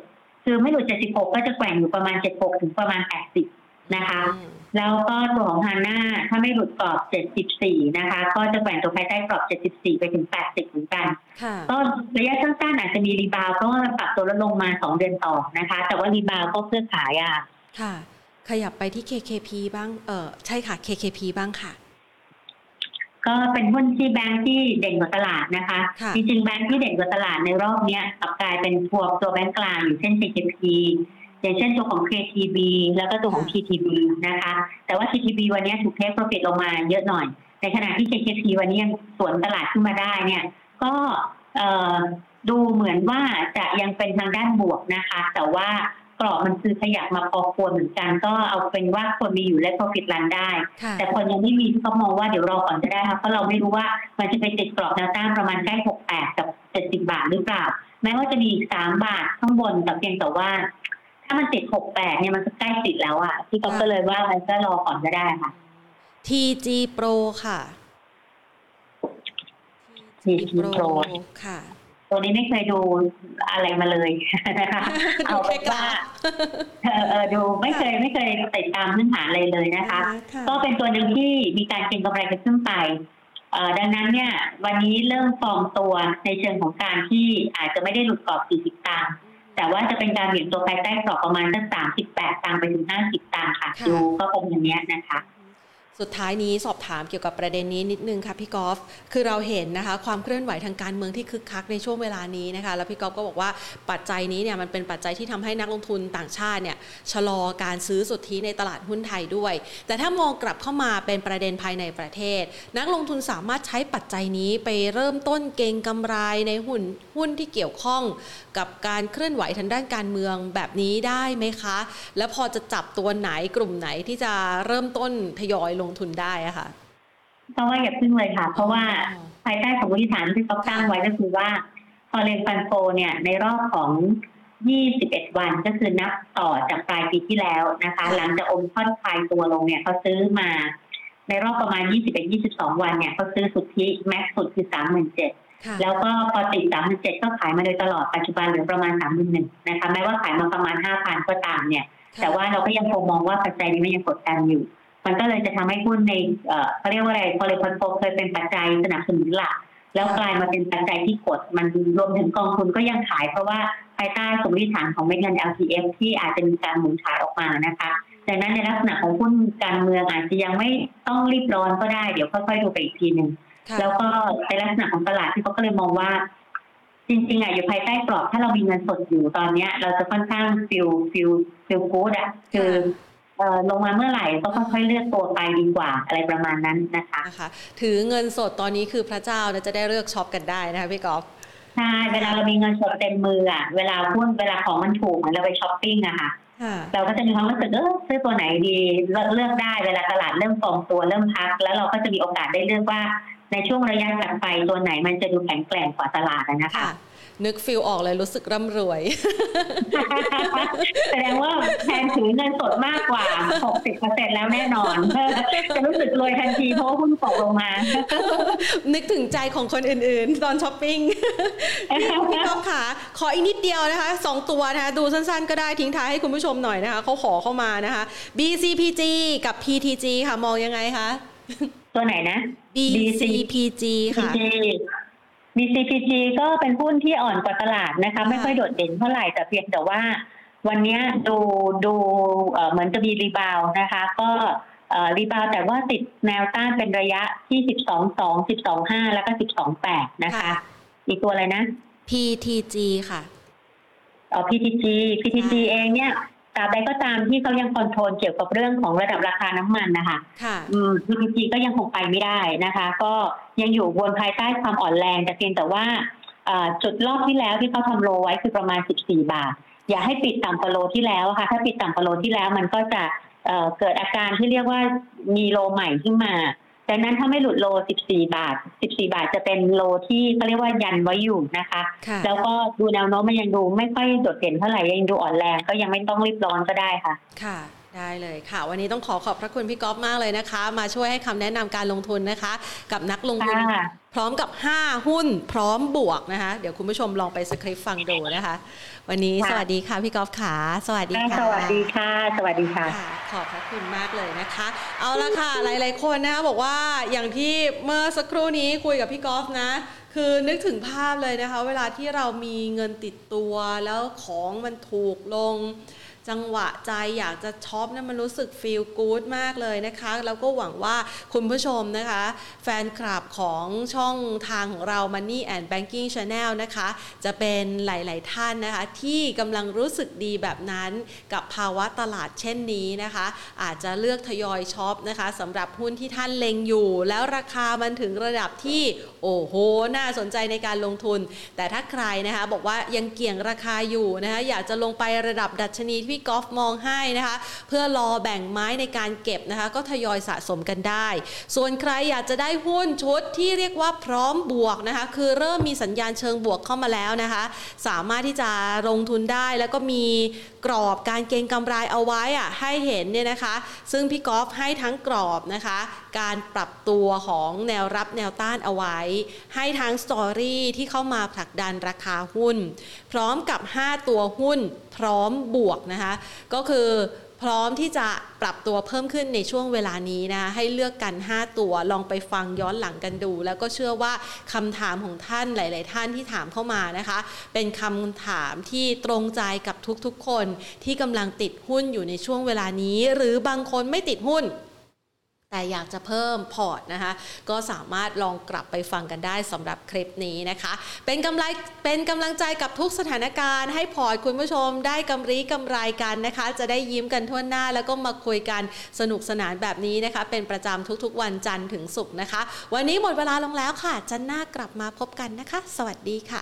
คือไม่หลุด76ก็จะแกว่งอยู่ประมาณ76ถึงประมาณ80นะคะ แล้วก็ตัวของ HANA ถ้าไม่หลุดกรอบ74นะคะ ก็จะแกว่งตัวภายใต้กรอบ74ไปถึง80เหมือนกัน ก็ระยะสั้นๆอาจจะมี rebound ก็ปรับตัวลดลงมา2เดือนต่อนะคะ แต่ว่า rebound ก็เพื่อขายอะค่ะ ขยับไปที่ KKP บ้าง เออใช่ค่ะ KKP บ้างค่ะ ก็เป็นหุ้นที่แบงค์ที่เด่นกว่าตลาดนะคะจริงๆแบงค์ที่เด่นกว่าตลาดในรอบนี้กลับกลายเป็นพวกตัวแบงค์กลางอย่างเช่น KKP อย่างเช่นตัวของ KTB แล้วก็ตัวของ TTB นะคะ แต่ว่า TTB วันนี้ถูกเทคโปรฟิตลงมาเยอะหน่อย ในขณะที่ KKP วันนี้ยังสวนตลาดขึ้นมาได้เนี่ย ก็ดูเหมือนว่าจะยังเป็นทางด้านบวกนะคะ แต่ว่า กรอบมันคือขยับมาพอควรเหมือนกัน ก็เอาเป็นว่าคนมีอยู่และ profit run ได้ แต่คนยังไม่มีก็มองว่าเดี๋ยวรอก่อนจะได้ค่ะเพราะเราไม่รู้ว่ามันจะไปติดกรอบแนวต้านประมาณใกล้68กับ70บาทหรือเปล่า แม้ว่าจะมีอีก3บาทข้างบนแต่เพียงแต่ว่า ถ้ามันติด68เนี่ยมันก็ใกล้ติดแล้วอะที่ก็เลยว่ามันก็รอก่อนก็ได้ค่ะ TG Pro ค่ะ TG Pro ค่ะ ตัวนี้ไม่เคยดูอะไรมาเลยนะคะเอาเป็นว่าเออดูไม่เคยไม่เคยติดตามพื้นฐานอะไรเลยนะคะ ก็เป็นตัวหนึ่งที่มีการเก็งกำไรกันขึ้นไปดังนั้นเนี่ยวันนี้เริ่มฟองตัวในเชิงของการที่อาจจะไม่ได้หลุดกรอบ 40 ตังค์แต่ว่าจะเป็นการเหวี่ยงตัวภายใต้กรอบประมาณสัก38 ตังค์ไปถึง 50 ตังค์ค่ะ ดูก็คงอย่างนี้นะคะ สุดท้ายนี้สอบถามเกี่ยวกับประเด็นนี้นิดนึงค่ะพี่กอล์ฟคือเราเห็นนะคะความเคลื่อนไหวทางการเมืองที่คึกคักในช่วงเวลานี้นะคะแล้วพี่กอล์ฟก็บอกว่าปัจจัยนี้เนี่ยมันเป็นปัจจัยที่ทำให้นักลงทุนต่างชาติเนี่ยชะลอการซื้อสุทธิในตลาดหุ้นไทยด้วย แต่ถ้ามองกลับเข้ามาเป็นประเด็นภายในประเทศ นักลงทุนสามารถใช้ปัจจัยนี้ไปเริ่มต้นเก็งกำไรในหุ้นหุ้นที่เกี่ยวข้อง กับการเคลื่อนไหวทางด้านการเมืองแบบนี้ได้ไหมคะ แล้วพอจะจับตัวไหนกลุ่มไหนที่จะเริ่มต้นทยอยลงทุนได้อะค่ะเพราะว่าอย่าพึ่งเลยค่ะ เพราะว่าภายใต้สมมติฐานที่เขาตั้งไว้ก็คือว่าพอเรนฟันโฟเนี่ยในรอบของ 21 วันก็คือนับต่อจากปลายปีที่แล้วนะคะ หลังจากอมค่อนคลายตัวลงเนี่ยเขาซื้อมา ในรอบประมาณ 21-22 วันเนี่ยเขาซื้อสุทธิแม็กซ์สุดคือ 37,000 แล้วก็พอติด 37,000ก็ขายมาโดยตลอดปัจจุบันเหลือประมาณ 31,000 นะคะแม้ว่าขายมาประมาณ 5,000 ก็ตามเนี่ย แต่ว่าเราก็ยังคงมองว่าปัจจัยนี้มันยังกดดันอยู่ มันก็เลยจะทำให้หุ้นในเขาเรียกว่าอะไรพอเลคอนโฟเคยเป็นปัจจัยสนับสนุนหลักแล้วกลายมาเป็นปัจจัยที่กดมันรวมถึงกองทุนก็ยังขายเพราะว่าภายใต้สมมติฐานของเม็ดเงิน LTF ที่อาจจะมีการหมุนขายออกมานะคะดังนั้นในลักษณะของหุ้นการเมืองอาจจะยังไม่ต้องรีบร้อนก็ได้เดี๋ยวค่อยๆดูไปอีกทีหนึ่งแล้วก็ในลักษณะของตลาดที่เขาก็เลยมองว่า จริงๆอะอยู่ภายใต้กรอบถ้าเรามีเงินสดอยู่ตอนเนี้ย เราจะค่อนข้าง feel feel feel good อะคือ ลงมาเมื่อไหร่ก็ค่อยๆเลือกตัวไปดีกว่าอะไรประมาณนั้นนะคะนะคะ ถือเงินสดตอนนี้คือพระเจ้าจะได้เลือกช็อปกันได้นะคะพี่กอล์ฟใช่เวลาเรามีเงินสดเต็มมืออะเวลาหุ้นเวลาของมันถูกเหมือนเราไปช้อปปิ้งอะค่ะค่ะเราก็จะมีความรู้สึกเออซื้อตัวไหนดีเลือกเลือกได้เวลาตลาดเริ่มฟองตัวเริ่มพัก แล้วเราก็จะมีโอกาสได้เลือกว่าในช่วงระยะถัดไปตัวไหนมันจะดูแข็งแกร่งกว่าตลาดอะนะคะค่ะ นึก feel ออกเลยรู้สึกร่ำรวย แสดงว่าแทนถือเงินสดมากกว่า 60%แล้วแน่นอน จะรู้สึกรวยทันทีเพราะว่าหุ้นตกลงมา นึกถึงใจของคนอื่นๆ ตอนช้อปปิ้งพี่พี่ก๊อฟค่ะขออีกนิดเดียวนะคะสองตัวนะคะดูสั้นๆ ก็ได้ทิ้งท้ายให้คุณผู้ชมหน่อยนะคะเขาขอเข้ามานะคะ BCPG กับ PTG ค่ะมองยังไงคะ ตัวไหนนะ BCPG ค่ะ BCPG ก็เป็นหุ้นที่อ่อนกว่าตลาดนะคะค่ะไม่ค่อยโดดเด่นเท่าไหร่แต่เพียงแต่ว่า วันเนี้ยดูดูเอ่อเหมือนจะมี rebound นะคะ ก็เอ่อ rebound แต่ว่าติดแนวต้านเป็นระยะที่12 2 12 5แล้วก็12 8นะคะค่ะอีกตัวอะไรนะ PTG ค่ะเอ่อ PTG PTG เองเนี่ย ตราบใดก็ตามที่เขายัง control เกี่ยวกับเรื่องของระดับราคาน้ำมันนะคะค่ะอืม PTG ก็ยังคงไปไม่ได้นะคะ ก็ยังอยู่บนภายใต้ความอ่อนแรง แต่เพียงแต่ว่าเอ่อจุดรอบที่แล้วที่เขาทำโลไว้คือประมาณ 14 บาท อย่าให้ปิดต่ำกว่าโลที่แล้วอะค่ะ ถ้าปิดต่ำกว่าโลที่แล้วมันก็จะเอ่อเกิดอาการที่เรียกว่ามีโลใหม่ขึ้นมา ดังนั้นถ้าไม่หลุดโล 14 บาท 14 บาทจะเป็นโลที่เขาเรียกว่ายันไว้อยู่นะคะค่ะแล้วก็ดูแนวโน้มมันยังดูไม่ค่อยโดดเด่นเท่าไหร่ยังดูอ่อนแรงก็ยังไม่ต้องรีบร้อนก็ได้ค่ะ ค่ะ ได้เลยค่ะ วันนี้ต้องขอขอบพระคุณพี่ก๊อฟมากเลยนะคะ มาช่วยให้คำแนะนำการลงทุนนะคะ กับนักลงทุนค่ะพร้อมกับ 5 หุ้นพร้อมบวกนะคะ เดี๋ยวคุณผู้ชมลองไปสคริปต์ฟังดูนะคะ วันนี้ค่ะสวัสดีค่ะพี่ก๊อฟขาสวัสดีค่ะ สวัสดีค่ะ สวัสดีค่ะค่ะ ขอบพระคุณมากเลยนะคะ เอาละค่ะหลาย ๆ คนนะคะบอกว่าอย่างที่เมื่อสักครู่นี้คุยกับพี่กอล์ฟนะคือนึกถึงภาพเลยนะคะ เวลาที่เรามีเงินติดตัวแล้วของมันถูกลง จังหวะใจอยากจะช็อปนะมันรู้สึกฟีลกู๊ดมากเลยนะคะ แล้วก็หวังว่าคุณผู้ชมนะคะ แฟนคลับของช่องทางของเรา Money and Banking Channel นะคะ จะเป็นหลาย ๆ ท่านนะคะ ที่กำลังรู้สึกดีแบบนั้นกับภาวะตลาดเช่นนี้นะคะ อาจจะเลือกทยอยช็อปนะคะสำหรับหุ้นที่ท่านเล็งอยู่ แล้วราคามันถึงระดับที่โอ้โห น่าสนใจในการลงทุน แต่ถ้าใครนะคะบอกว่ายังเกี่ยงราคาอยู่นะคะอยากจะลงไประดับดัชนีที่พี่กอล์ฟมองให้นะคะ เพื่อรอแบ่งไม้ในการเก็บนะคะ ก็ทยอยสะสมกันได้ ส่วนใครอยากจะได้หุ้นชุดที่เรียกว่าพร้อมบวกนะคะ คือเริ่มมีสัญญาณเชิงบวกเข้ามาแล้วนะคะ สามารถที่จะลงทุนได้แล้วก็มีกรอบการเก็งกำไรเอาไว้อะให้เห็นเนี่ยนะคะ ซึ่งพี่กอล์ฟให้ทั้งกรอบนะคะ การปรับตัวของแนวรับแนวต้านเอาไว้ ให้ทั้งสตอรี่ที่เข้ามาผลักดันราคาหุ้น พร้อมกับ 5 ตัวหุ้นพร้อมบวกนะคะ ก็คือพร้อมที่จะปรับตัวเพิ่มขึ้นในช่วงเวลานี้นะให้เลือกกัน 5 ตัวลองไปฟังย้อนหลังกันดู แล้วก็เชื่อว่าคำถามของท่านหลาย ๆ ท่านที่ถามเข้ามานะคะ เป็นคำถามที่ตรงใจกับทุกๆ คนที่กำลังติดหุ้นอยู่ในช่วงเวลานี้ หรือบางคนไม่ติดหุ้น แต่อยากจะเพิ่มพอร์ตนะคะ ก็สามารถลองกลับไปฟังกันได้สำหรับคลิปนี้นะคะ เป็นกำไรเป็นกำลังใจกับทุกสถานการณ์ ให้พอร์ตคุณผู้ชมได้กำไรกำไรกันนะคะ จะได้ยิ้มกันทั่วหน้า แล้วก็มาคุยกันสนุกสนานแบบนี้นะคะ เป็นประจำทุกๆ วันจันทร์ถึงศุกร์นะคะ วันนี้หมดเวลาลงแล้วค่ะจันหน้ากลับมาพบกันนะคะ สวัสดีค่ะ